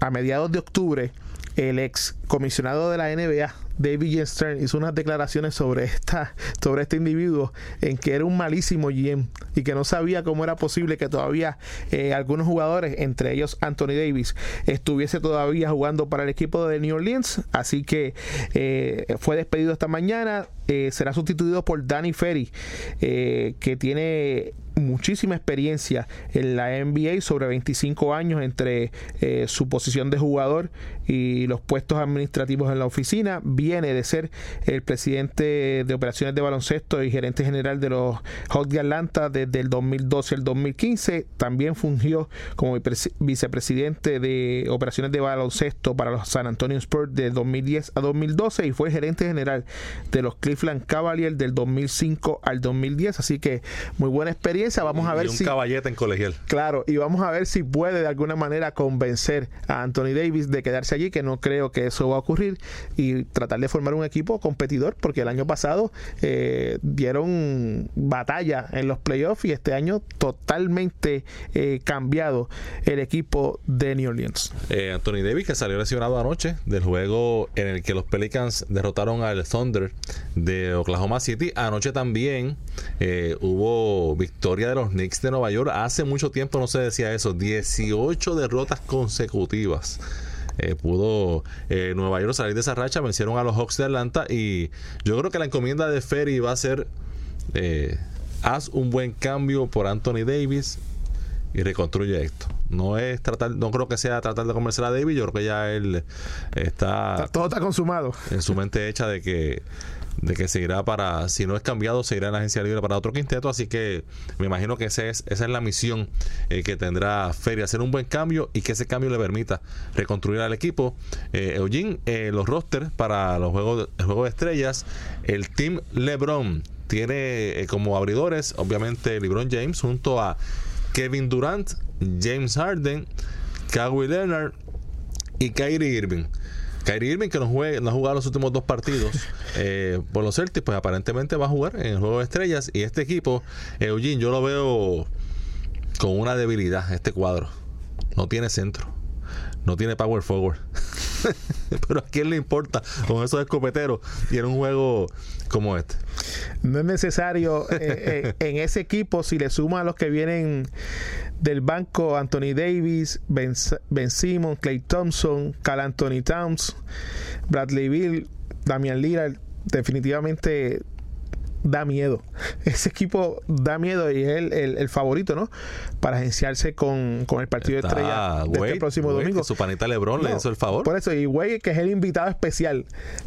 a mediados de octubre el ex comisionado de la NBA, David Stern, hizo unas declaraciones sobre, esta, sobre este individuo en que era un malísimo GM y que no sabía cómo era posible que todavía eh, algunos jugadores, entre ellos Anthony Davis, estuviese todavía jugando para el equipo de New Orleans. Así que eh, fue despedido esta mañana. Eh, será sustituido por Danny Ferry, que tiene muchísima experiencia en la NBA, sobre 25 años entre eh, su posición de jugador y los puestos administrativos en la oficina. Viene de ser el presidente de operaciones de baloncesto y gerente general de los Hawks de Atlanta desde el 2012 al 2015. También fungió como vicepresidente de operaciones de baloncesto para los San Antonio Spurs de 2010 a 2012 y fue gerente general de los Cleveland Cavaliers del 2005 al 2010. Así que muy buena experiencia Vamos a ver y un si. caballete en colegial. Claro, y vamos a ver si puede de alguna manera convencer a Anthony Davis de quedarse allí, que no creo que eso va a ocurrir, y tratar de formar un equipo competidor, porque el año pasado eh, dieron batalla en los playoffs y este año totalmente eh, cambiado el equipo de New Orleans. Eh, Anthony Davis, que salió lesionado anoche del juego en el que los Pelicans derrotaron al Thunder de Oklahoma City. Anoche también eh, hubo victoria de los Knicks de Nueva York. Hace mucho tiempo no se decía eso. 18 derrotas consecutivas. Eh, pudo eh, Nueva York salir de esa racha, vencieron a los Hawks de Atlanta y yo creo que la encomienda de Ferry va a ser eh, haz un buen cambio por Anthony Davis y reconstruye esto. No es tratar, no creo que sea tratar de convencer a Davis, yo creo que ya él está, Está- Todo está consumado. en su mente hecha de que de que seguirá para, si no es cambiado, seguirá en la agencia libre para otro quinteto, así que me imagino que ese es, esa es la misión eh, que tendrá Ferry, hacer un buen cambio y que ese cambio le permita reconstruir al equipo. Eh, Eugene, eh, los rosters para los juegos, el juego de estrellas, el Team LeBron tiene como abridores, obviamente, LeBron James, junto a Kevin Durant, James Harden, Kawhi Leonard y Kyrie Irving. Kyrie Irving, que no, ha jugado los últimos dos partidos eh, por los Celtics, pues aparentemente va a jugar en el juego de estrellas. Y este equipo, Eugene, yo lo veo con una debilidad, este cuadro. No tiene centro, no tiene power forward. Pero a quién le importa con esos escopeteros y en un juego como este. No es necesario eh, eh, en ese equipo, si le suma a los que vienen del banco, Anthony Davis, Ben, Ben Simmons, Clay Thompson, Cal Anthony Towns, Bradley Bill, Damian Lillard, definitivamente da miedo. Ese equipo da miedo y es el, el- el favorito, ¿no? Para agenciarse con, con el partido de estrella Está de Wade, este próximo Wade, domingo. que su panita LeBron le hizo el favor. Por eso, y Wade, que es el invitado especial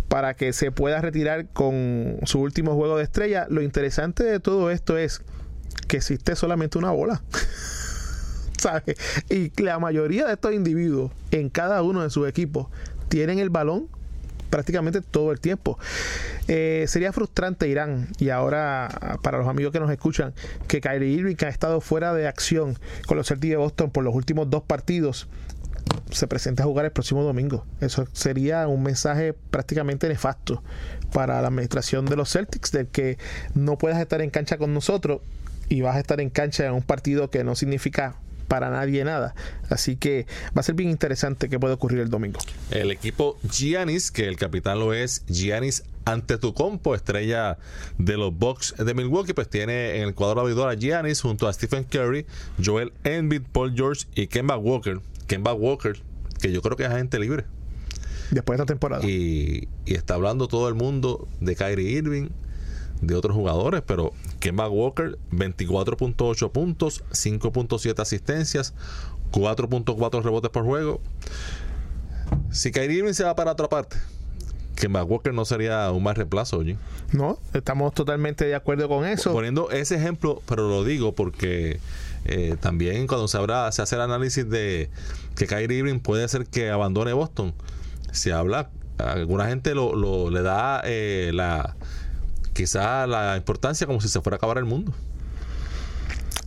para que se pueda retirar con su último juego de estrella. Lo interesante de todo esto es que existe solamente una bola. Y la mayoría de estos individuos en cada uno de sus equipos tienen el balón prácticamente todo el tiempo. Eh, sería frustrante Irán y ahora para los amigos que nos escuchan que Kyrie Irving que ha estado fuera de acción con los Celtics de Boston por los últimos dos partidos se presenta a jugar el próximo domingo. Eso sería un mensaje prácticamente nefasto para la administración de los Celtics, del que no puedas estar en cancha con nosotros y vas a estar en cancha en un partido que no significa para nadie nada. Así que va a ser bien interesante qué puede ocurrir el domingo. El equipo Giannis, que el capitán lo es Giannis Antetokounmpo, estrella de los Bucks de Milwaukee, pues tiene en el cuadro abridor a Giannis junto a Stephen Curry, Joel Embiid, Paul George y Kemba Walker. Kemba Walker, que yo creo que es agente libre. Después de esta temporada. Y, y está hablando todo el mundo de Kyrie Irving, de otros jugadores, pero Kemba Walker, 24.8 puntos, 5.7 asistencias, 4.4 rebotes por juego. Si Kyrie Irving se va para otra parte, Kemba Walker no sería un mal reemplazo, oye. No, estamos totalmente de acuerdo con eso. Poniendo ese ejemplo, pero lo digo porque eh, también cuando se, habrá, se hace el análisis de que Kyrie Irving puede ser que abandone Boston, se habla, alguna gente lo, lo- le da eh, la quizá la importancia como si se fuera a acabar el mundo.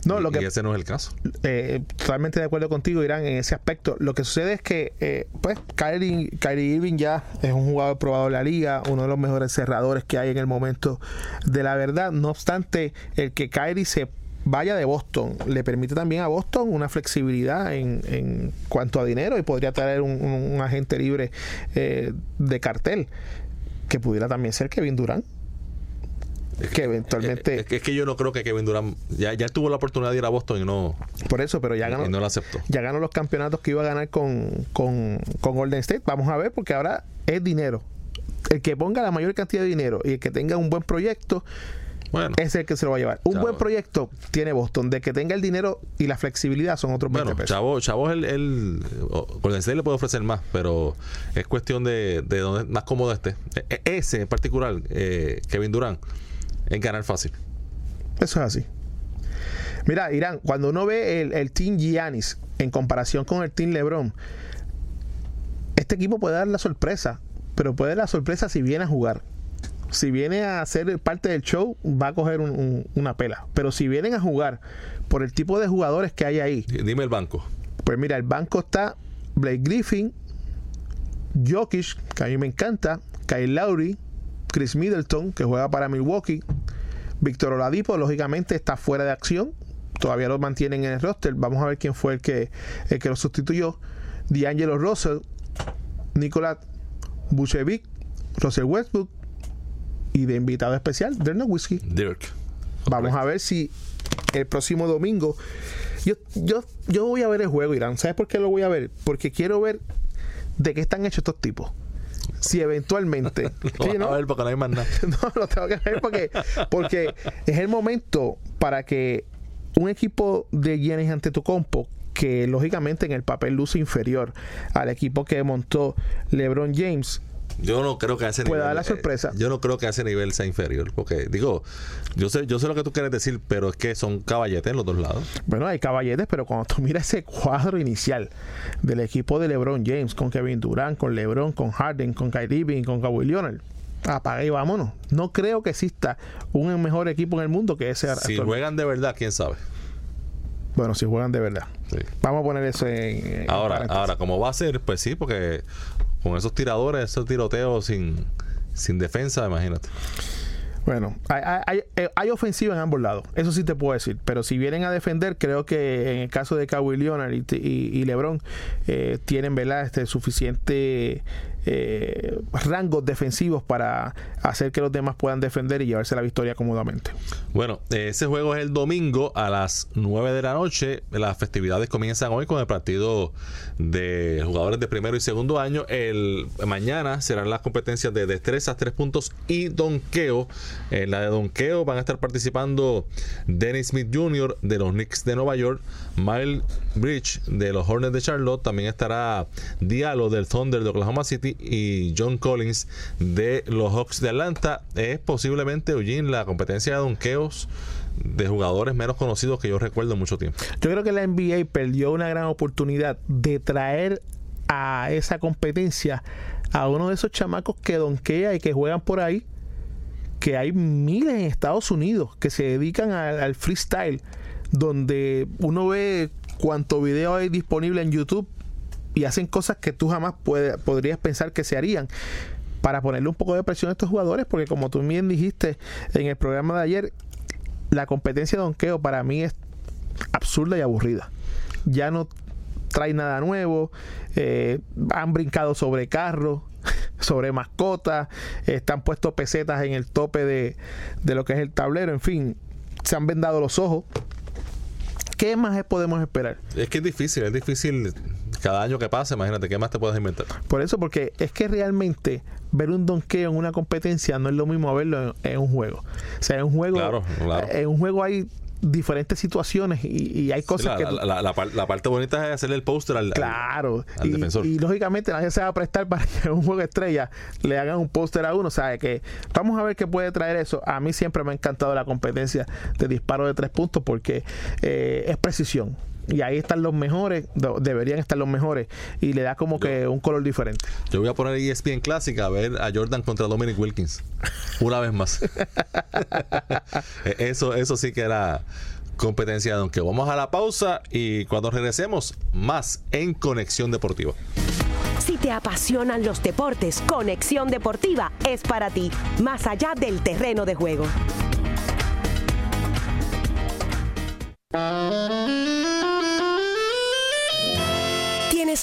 No, lo y que ese no es el caso. eh, totalmente de acuerdo contigo, Irán, en ese aspecto. Lo que sucede es que, eh, pues, Kyrie, Kyrie Irving ya es un jugador probado en la liga, uno de los mejores cerradores que hay en el momento de la verdad. No obstante, el que Kyrie se vaya de Boston le permite también a Boston una flexibilidad en, en cuanto a dinero y podría traer un, un- un agente libre eh, de cartel que pudiera también ser Kevin Durant que eventualmente Es que, es que yo no creo que Kevin Durant ya, ya tuvo la oportunidad de ir a Boston y no, por eso pero ya ganó y no lo aceptó. ya ganó los campeonatos que iba a ganar con, con, con Golden State. Vamos a ver, porque ahora es dinero. El que ponga la mayor cantidad de dinero y el que tenga un buen proyecto Bueno, es el que se lo va a llevar. Un Chavo. buen proyecto tiene Boston. De que tenga el dinero y la flexibilidad son otros 20 Bueno, pesos. Chavo, Chavo es el, Golden State le puede ofrecer más, pero es cuestión de, de donde más cómodo esté. E- e- Ese en particular, eh, Kevin Durant, es ganar fácil. Eso es así. Mira, Irán, cuando uno ve el, el Team Giannis en comparación con el Team LeBron, este equipo puede dar la sorpresa, pero puede dar la sorpresa si viene a jugar. Si viene a ser parte del show, va a coger una pela. Pero si vienen a jugar por el tipo de jugadores que hay ahí. Dime el banco. Pues mira, el banco está Blake Griffin, Jokic, que a mí me encanta, Kyle Lowry, Chris Middleton, que juega para Milwaukee, Víctor Oladipo, lógicamente está fuera de acción, todavía lo mantienen en el roster. Vamos a ver quién fue el que, el que lo sustituyó. D'Angelo Russell, Nicolás Buchevic, Russell Westbrook y de invitado especial, Dirk Whiskey. Dirk. Vamos a ver si el próximo domingo. Yo, yo, yo voy a ver el juego, Irán. ¿Sabes por qué lo voy a ver? Porque quiero ver de qué están hechos estos tipos. Si eventualmente. no, a ver porque no hay más nada. no, lo tengo que ver porque, porque es el momento para que un equipo de Giannis ante tu compo que lógicamente en el papel luce inferior al equipo que montó LeBron James yo no creo que a ese nivel. dar la sorpresa. yo no creo que a ese nivel sea inferior. Porque, digo, yo sé, yo sé lo que tú quieres decir, pero es que son caballetes en los dos lados. Bueno, hay caballetes, pero cuando tú miras ese cuadro inicial del equipo de LeBron James, con Kevin Durant, con LeBron, con Harden, con Kyrie Irving, con Kawhi Leonard, apaga y vámonos. No creo que exista un mejor equipo en el mundo que ese. Si juegan de verdad, quién sabe. Bueno, si juegan de verdad. Vamos a poner eso en. ahora, ahora, como va a ser, pues sí, porque con esos tiradores, esos tiroteos sin, sin defensa, imagínate. Bueno, hay, eh, hay, ofensiva en ambos lados, eso sí te puedo decir, pero si vienen a defender, creo que en el caso de Kawhi Leonard y, LeBron eh, tienen ¿verdad? Este, suficiente eh, rangos defensivos para hacer que los demás puedan defender y llevarse la victoria cómodamente. Bueno, ese juego es el domingo a las 9 de la noche. Las festividades comienzan hoy con el partido de jugadores de primero y segundo año. El mañana serán las competencias de destrezas, tres puntos y donqueo. En la de donqueo van a estar participando Dennis Smith Jr. de los Knicks de Nueva York, Miles Bridge de los Hornets de Charlotte, también estará Diallo del Thunder de Oklahoma City y John Collins de los Hawks de Atlanta. Es posiblemente, Eugene, la competencia de donkeos de jugadores menos conocidos que yo recuerdo mucho tiempo. Yo creo que la NBA perdió una gran oportunidad de traer a esa competencia a uno de esos chamacos que donkea y que juegan por ahí, que hay miles en Estados Unidos que se dedican al freestyle, donde uno ve cuánto video hay disponible en YouTube y hacen cosas que tú jamás podrías pensar que se harían para ponerle un poco de presión a estos jugadores, porque como tú bien dijiste en el programa de ayer, la competencia de donkeo para mí es absurda y aburrida. Ya no trae nada nuevo, eh, han brincado sobre carros, sobre mascotas, están puestos pesetas en el tope de, de lo que es el tablero, en fin, se han vendado los ojos. ¿Qué más podemos esperar? Es que es difícil, es difícil cada año que pasa, imagínate, ¿qué más te puedes inventar? Por eso, porque es que realmente ver un donqueo en una competencia no es lo mismo verlo en, un juego. O sea, en un juego, claro, en un juego hay diferentes situaciones y, hay cosas que... La, la, parte bonita es hacerle el póster al, claro, y, defensor. Y lógicamente nadie se va a prestar para que un juego estrella le hagan un póster a uno. O sea, que vamos a ver qué puede traer eso. A mí siempre me ha encantado la competencia de disparo de tres puntos porque eh, es precisión y ahí están los mejores, deberían estar los mejores y le da como que un color diferente. Yo voy a poner ESPN clásica a ver a Jordan contra Dominic Wilkins una vez más. Eso eso sí que era competencia aunque vamos a la pausa y cuando regresemos más en Conexión Deportiva. Si te apasionan los deportes, Conexión Deportiva es para ti, más allá del terreno de juego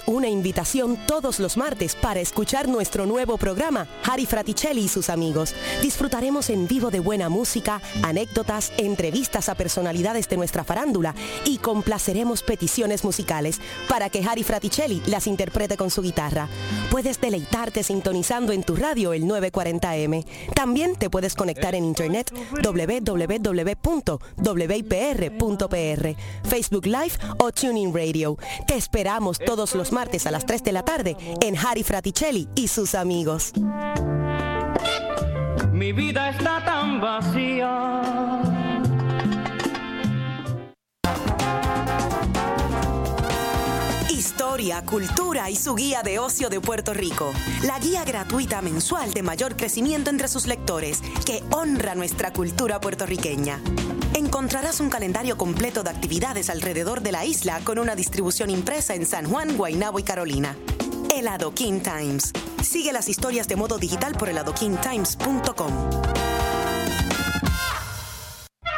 una invitación todos los martes para escuchar nuestro nuevo programa, Harry Fraticelli y sus amigos. Disfrutaremos en vivo de buena música, anécdotas, entrevistas a personalidades de nuestra farándula y complaceremos peticiones musicales para que Harry Fraticelli las interprete con su guitarra. Puedes deleitarte sintonizando en tu radio el 940M. También te puedes conectar en internet www.wipr.pr, Facebook Live o Tuning Radio. Te esperamos todos los los martes a las 3 de la tarde en Harry Fraticelli y sus amigos. Mi vida está tan vacía historia, cultura y su guía de ocio de Puerto Rico. La guía gratuita mensual de mayor crecimiento entre sus lectores, que honra nuestra cultura puertorriqueña. Encontrarás un calendario completo de actividades alrededor de la isla con una distribución impresa en San Juan, Guaynabo y Carolina. El Adoquin Times. Sigue las historias de modo digital por eladoquintimes.com.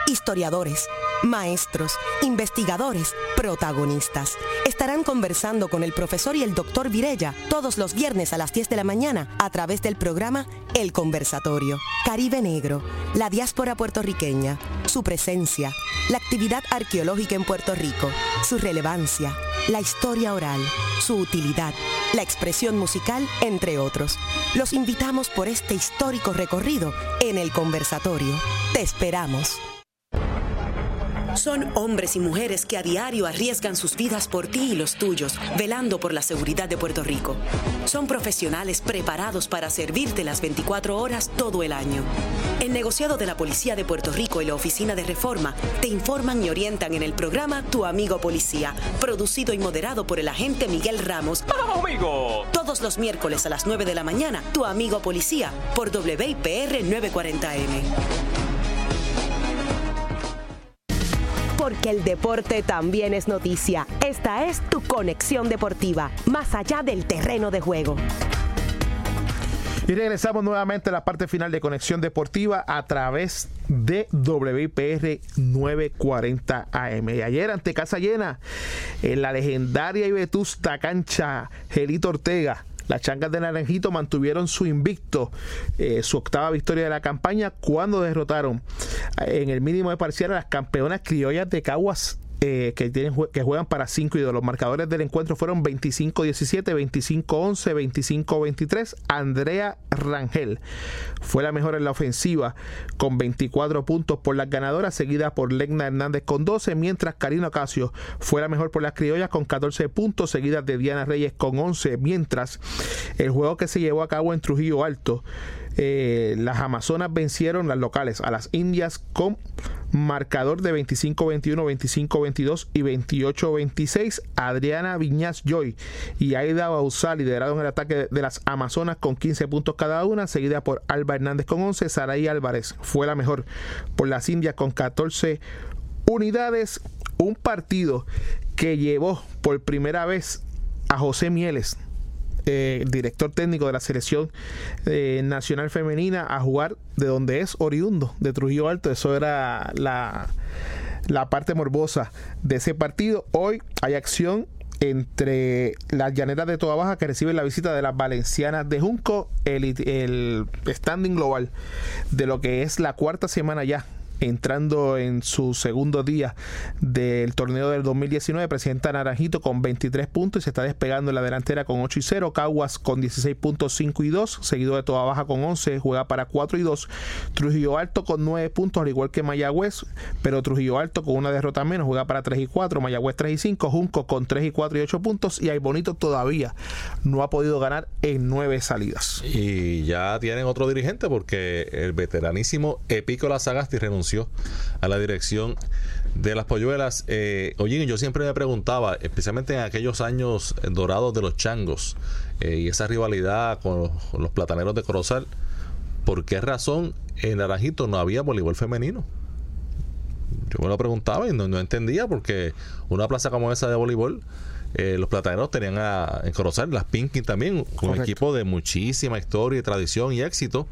Historiadores, maestros, investigadores, protagonistas. Estarán conversando con el profesor y el doctor Virella todos los viernes a las 10 de la mañana a través del programa El Conversatorio. Caribe Negro, la diáspora puertorriqueña, su presencia, la actividad arqueológica en Puerto Rico, su relevancia, la historia oral, su utilidad, la expresión musical, entre otros. Los invitamos por este histórico recorrido en el conversatorio. Te esperamos. Son hombres y mujeres que a diario arriesgan sus vidas por ti y los tuyos, velando por la seguridad de Puerto Rico. Son profesionales preparados para servirte las 24 horas todo el año. El negociado de la Policía de Puerto Rico y la Oficina de Reforma te informan y orientan en el programa Tu Amigo Policía, producido y moderado por el agente Miguel Ramos. ¡Amigo! Todos los miércoles a las 9 de la mañana, Tu Amigo Policía, por WIPR 940M. Porque el deporte también es noticia. Esta es tu conexión deportiva, más allá del terreno de juego. Y regresamos nuevamente a la parte final de Conexión Deportiva a través de WPR 940 AM. Y ayer ante casa llena, en la legendaria y vetusta cancha Gelito Ortega, las changas de Naranjito mantuvieron su invicto, eh, su octava victoria de la campaña, cuando derrotaron eh, en el mínimo de parcial a las campeonas criollas de Caguas eh, que, tienen, que juegan para 5 y 2. Los marcadores del encuentro fueron 25-17, 25-11, 25-23. Andrea Rangel fue la mejor en la ofensiva con 24 puntos por las ganadoras, seguida por Legna Hernández con 12, mientras Karina Ocasio fue la mejor por las criollas con 14 puntos, seguida de Diana Reyes con 11, mientras el juego que se llevó a cabo en Trujillo Alto eh, las Amazonas vencieron las locales a las Indias con marcador de 25-21, 25-22 y 28-26. Adriana Viñas Joy y Aida Bausá lideraron el ataque de las Amazonas con 15 puntos cada una, seguida por Alba Hernández con 11. Saraí Álvarez fue la mejor por las Indias con 14 unidades. Un partido que llevó por primera vez a José Mieles eh, director técnico de la selección eh, nacional femenina, a jugar de donde es oriundo, de Trujillo Alto. Eso era la, la parte morbosa de ese partido. Hoy hay acción entre las llaneras de Toda Baja que reciben la visita de las valencianas de Junco, el, el standing global de lo que es la cuarta semana ya entrando en su segundo día del torneo del 2019. Presenta Naranjito con 23 puntos y se está despegando en la delantera con 8 y 0. Caguas con 16 puntos, 5 y 2. Seguido de Toda Baja con 11, juega para 4 y 2. Trujillo Alto con 9 puntos, al igual que Mayagüez, pero Trujillo Alto con una derrota menos, juega para 3 y 4. Mayagüez 3 y 5. Junco con 3 y 4 y 8 puntos. Y hay Bonito todavía no ha podido ganar en 9 salidas. Y ya tienen otro dirigente porque el veteranísimo Epícola Sagasti renunció a la dirección de las polluelas. Eh, oye, yo siempre me preguntaba, especialmente en aquellos años dorados de los changos eh, y esa rivalidad con los, plataneros de Corozal, ¿por qué razón en Naranjito no había voleibol femenino? Yo me lo preguntaba y no, entendía porque una plaza como esa de voleibol eh, los plataneros tenían a, en Corozal las Pinky también, un equipo de muchísima historia y tradición y éxito.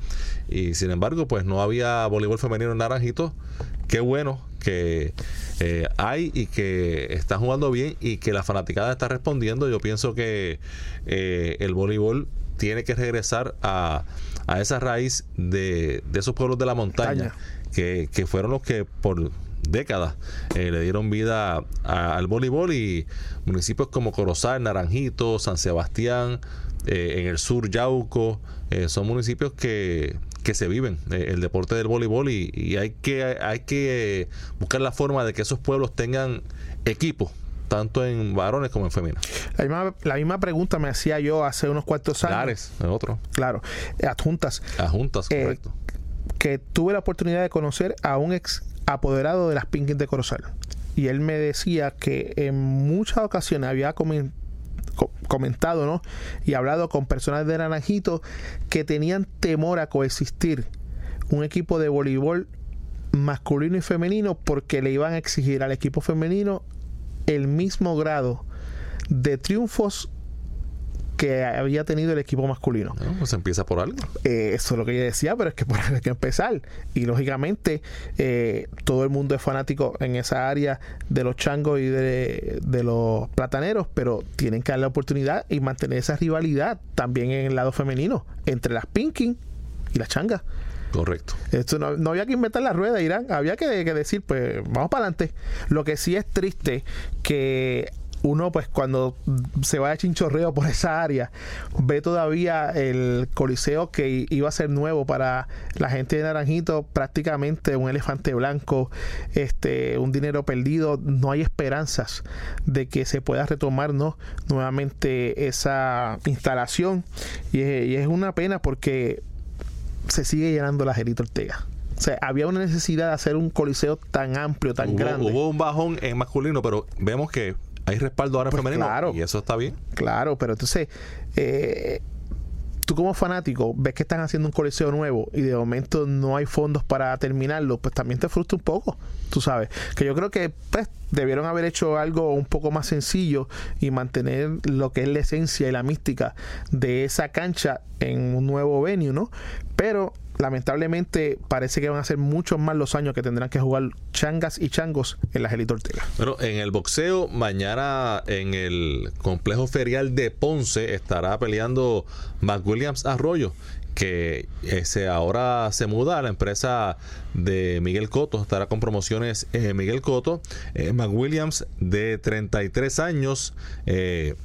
Y sin embargo, pues no había voleibol femenino en Naranjito. Qué bueno que eh, hay y que están jugando bien y que la fanaticada está respondiendo. Yo pienso que eh, el voleibol tiene que regresar a, a esa raíz de, de esos pueblos de la montaña, que, que fueron los que por décadas eh, le dieron vida al voleibol y municipios como Corozal, Naranjito, San Sebastián, eh, en el sur Yauco, eh, son municipios que, que se viven el deporte del voleibol y, hay que hay que buscar la forma de que esos pueblos tengan equipos tanto en varones como en femeninas. La misma, la misma pregunta me hacía yo hace unos cuantos años. Lares, otro. Claro, adjuntas. Adjuntas, correcto. que tuve la oportunidad de conocer a un ex apoderado de las Pinkies de Corozal. Y él me decía que en muchas ocasiones había comentado, ¿no? Y hablado con personas de Naranjito que tenían temor a coexistir un equipo de voleibol masculino y femenino porque le iban a exigir al equipo femenino el mismo grado de triunfos que había tenido el equipo masculino. pues empieza por algo. Eh, eso es lo que yo decía, pero es que por hay que empezar. Y lógicamente, eh, todo el mundo es fanático en esa área de los changos y de, de, los plataneros, pero tienen que darle la oportunidad y mantener esa rivalidad también en el lado femenino entre las Pinking y las changas. Correcto. Esto no, había que inventar la rueda, Irán. Había que, que decir, pues vamos para adelante. Lo que sí es triste que uno pues cuando se va de chinchorreo por esa área ve todavía el coliseo que iba a ser nuevo para la gente de Naranjito prácticamente un elefante blanco este un dinero perdido no hay esperanzas de que se pueda retomar ¿no? nuevamente esa instalación y es una pena porque se sigue llenando la Gerito Ortega. O sea, había una necesidad de hacer un coliseo tan amplio, tan grande. Hubo un bajón en masculino, pero vemos que hay respaldo ahora pues femenino claro, y eso está bien. Claro, pero entonces eh, tú como fanático ves que están haciendo un coliseo nuevo y de momento no hay fondos para terminarlo, pues también te frustra un poco, tú sabes. Que yo creo que pues, debieron haber hecho algo un poco más sencillo y mantener lo que es la esencia y la mística de esa cancha en un nuevo venue, ¿no? Pero lamentablemente parece que van a ser muchos más los años que tendrán que jugar changas y changos en la Gelito Ortega. Bueno, en el boxeo, mañana en el complejo ferial de Ponce estará peleando McWilliams Arroyo que ese ahora se muda a la empresa de Miguel Coto, estará con promociones eh, Miguel Coto, eh, McWilliams de 33 años, eh,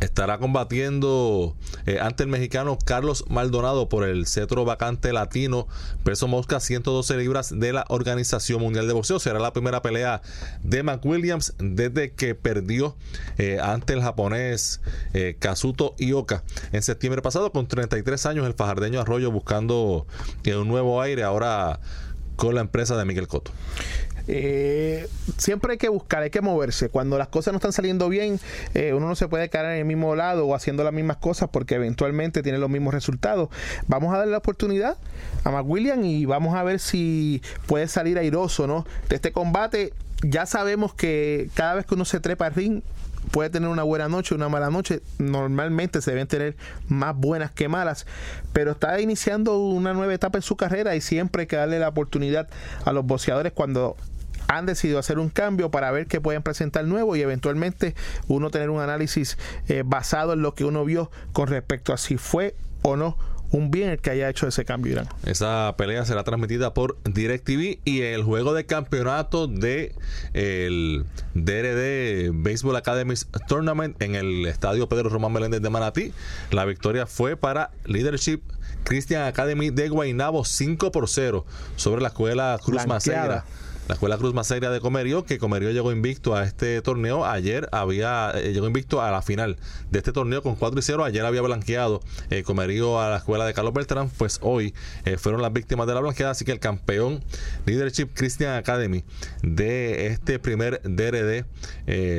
estará combatiendo eh, ante el mexicano Carlos Maldonado por el cetro vacante latino peso mosca 112 libras de la Organización Mundial de Boxeo. Será la primera pelea de McWilliams desde que perdió eh, ante el japonés eh, Kazuto Ioka en septiembre pasado con 33 años el fajardeño Arroyo buscando un nuevo aire ahora con la empresa de Miguel Cotto. Eh, siempre hay que buscar, hay que moverse. Cuando las cosas no están saliendo bien, eh, uno no se puede quedar en el mismo lado o haciendo las mismas cosas porque eventualmente tiene los mismos resultados. Vamos a darle la oportunidad a McWilliam y vamos a ver si puede salir airoso ¿no? de este combate. Ya sabemos que cada vez que uno se trepa al ring, puede tener una buena noche, una mala noche. Normalmente se deben tener más buenas que malas, pero está iniciando una nueva etapa en su carrera y siempre hay que darle la oportunidad a los boxeadores cuando han decidido hacer un cambio para ver qué pueden presentar nuevo y eventualmente uno tener un análisis eh, basado en lo que uno vio con respecto a si fue o no un bien el que haya hecho ese cambio Irán. Esa pelea será transmitida por DirecTV y el juego de campeonato de el DRD Baseball Academy Tournament en el estadio Pedro Román Meléndez de Manatí. La victoria fue para Leadership Christian Academy de Guaynabo 5 por 0 sobre la escuela Cruz Maceira la Escuela Cruz Maceira de Comerio, que Comerio llegó invicto a este torneo. Ayer había eh, llegó invicto a la final de este torneo con 4 y 0. Ayer había blanqueado eh, Comerio a la escuela de Carlos Beltrán. Pues hoy eh, fueron las víctimas de la blanqueada. Así que el campeón Leadership Christian Academy de este primer DRD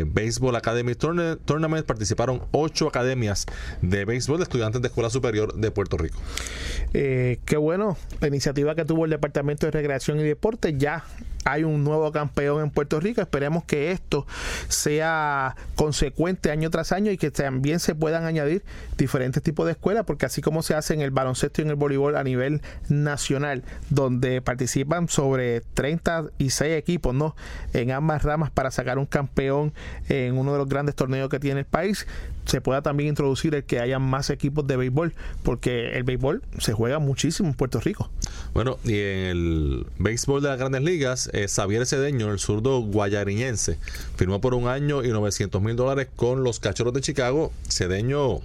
Baseball Academy Tournament participaron 8 academias de béisbol de estudiantes de Escuela Superior de Puerto Rico. Qué bueno la iniciativa que tuvo el Departamento de Recreación y Deporte. Ya hay un nuevo campeón en Puerto Rico. Esperemos que esto sea consecuente año tras año y que también se puedan añadir diferentes tipos de escuelas, porque así como se hace en el baloncesto y en el voleibol a nivel nacional, donde participan sobre 36 equipos, ¿no? En ambas ramas para sacar un campeón en uno de los grandes torneos que tiene el país, se pueda también introducir el que haya más equipos de béisbol, porque el béisbol se juega muchísimo en Puerto Rico. Bueno, y en el béisbol de las grandes ligas, eh, Xavier Cedeño, el zurdo guayariñense, firmó por un año y 900 mil dólares con los Cachorros de Chicago. Cedeño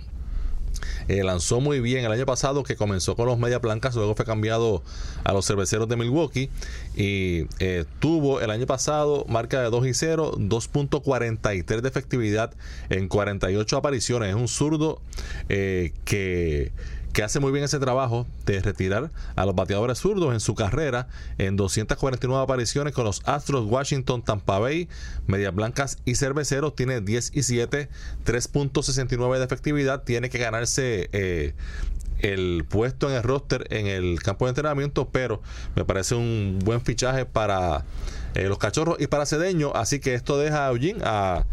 eh, lanzó muy bien el año pasado que comenzó con los Media Blancas, luego fue cambiado a los Cerveceros de Milwaukee y eh, tuvo el año pasado marca de 2 y 0, 2.43 de efectividad en 48 apariciones. Es un zurdo que que hace muy bien ese trabajo de retirar a los bateadores zurdos en su carrera en 249 apariciones con los Astros, Washington, Tampa Bay, Medias Blancas y Cerveceros. Tiene 10 y 7, 3.69 de efectividad. Tiene que ganarse eh, el puesto en el roster en el campo de entrenamiento, pero me parece un buen fichaje para eh, los cachorros y para Cedeño. Así que esto deja a Eugene, a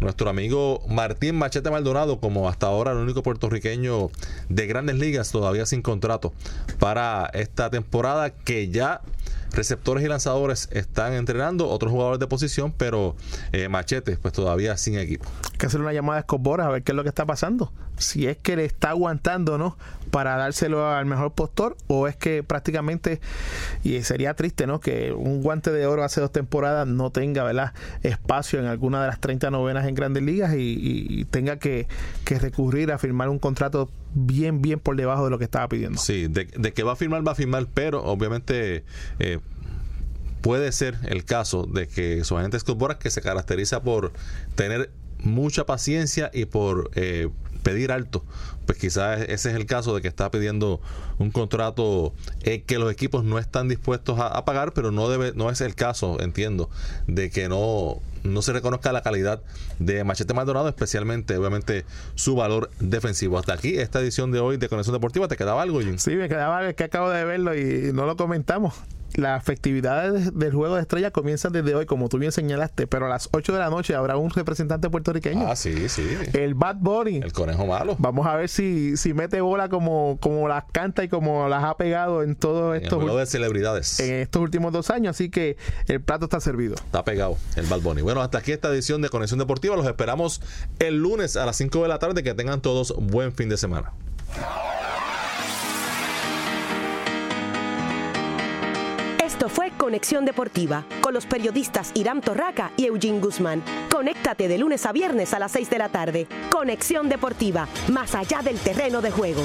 nuestro amigo Martín Machete Maldonado, como hasta ahora el único puertorriqueño de grandes ligas todavía sin contrato para esta temporada que ya receptores y lanzadores están entrenando, otros jugadores de posición, pero eh, Machete, pues todavía sin equipo. Hay que hacer una llamada a Escobar a ver qué es lo que está pasando. Si es que le está aguantando, ¿no? Para dárselo al mejor postor, o es que prácticamente, y sería triste, ¿no? Que un guante de oro hace dos temporadas no tenga, ¿verdad? Espacio en alguna de las 30 novenas en grandes ligas y, tenga que, recurrir a firmar un contrato bien, bien por debajo de lo que estaba pidiendo. Sí, de, que va a firmar, va a firmar, pero obviamente eh, puede ser el caso de que su agente Scott que se caracteriza por tener mucha paciencia y por eh, pedir alto. Pues quizás ese es el caso de que está pidiendo un contrato eh, que los equipos no están dispuestos a, pagar, pero no debe, no es el caso, entiendo, de que no, no se reconozca la calidad de Machete Maldonado, especialmente, obviamente, su valor defensivo. Hasta aquí, esta edición de hoy de Conexión Deportiva, ¿te quedaba algo, Jim? Sí, me quedaba algo que acabo de verlo y no lo comentamos las festividades del juego de estrella comienzan desde hoy, como tú bien señalaste, pero a las 8 de la noche habrá un representante puertorriqueño. Ah, sí, sí. El Bad Bunny. El conejo malo. Vamos a ver si, si mete bola como, como las canta y como las ha pegado en todo esto. En de celebridades. En estos últimos dos años, así que el plato está servido. Está pegado el Bad Bunny. Bueno, hasta aquí esta edición de Conexión Deportiva. Los esperamos el lunes a las 5 de la tarde. Que tengan todos buen fin de semana. Esto fue Conexión Deportiva con los periodistas Irán Torraca y Eugene Guzmán. Conéctate de lunes a viernes a las 6 de la tarde. Conexión Deportiva, más allá del terreno de juego.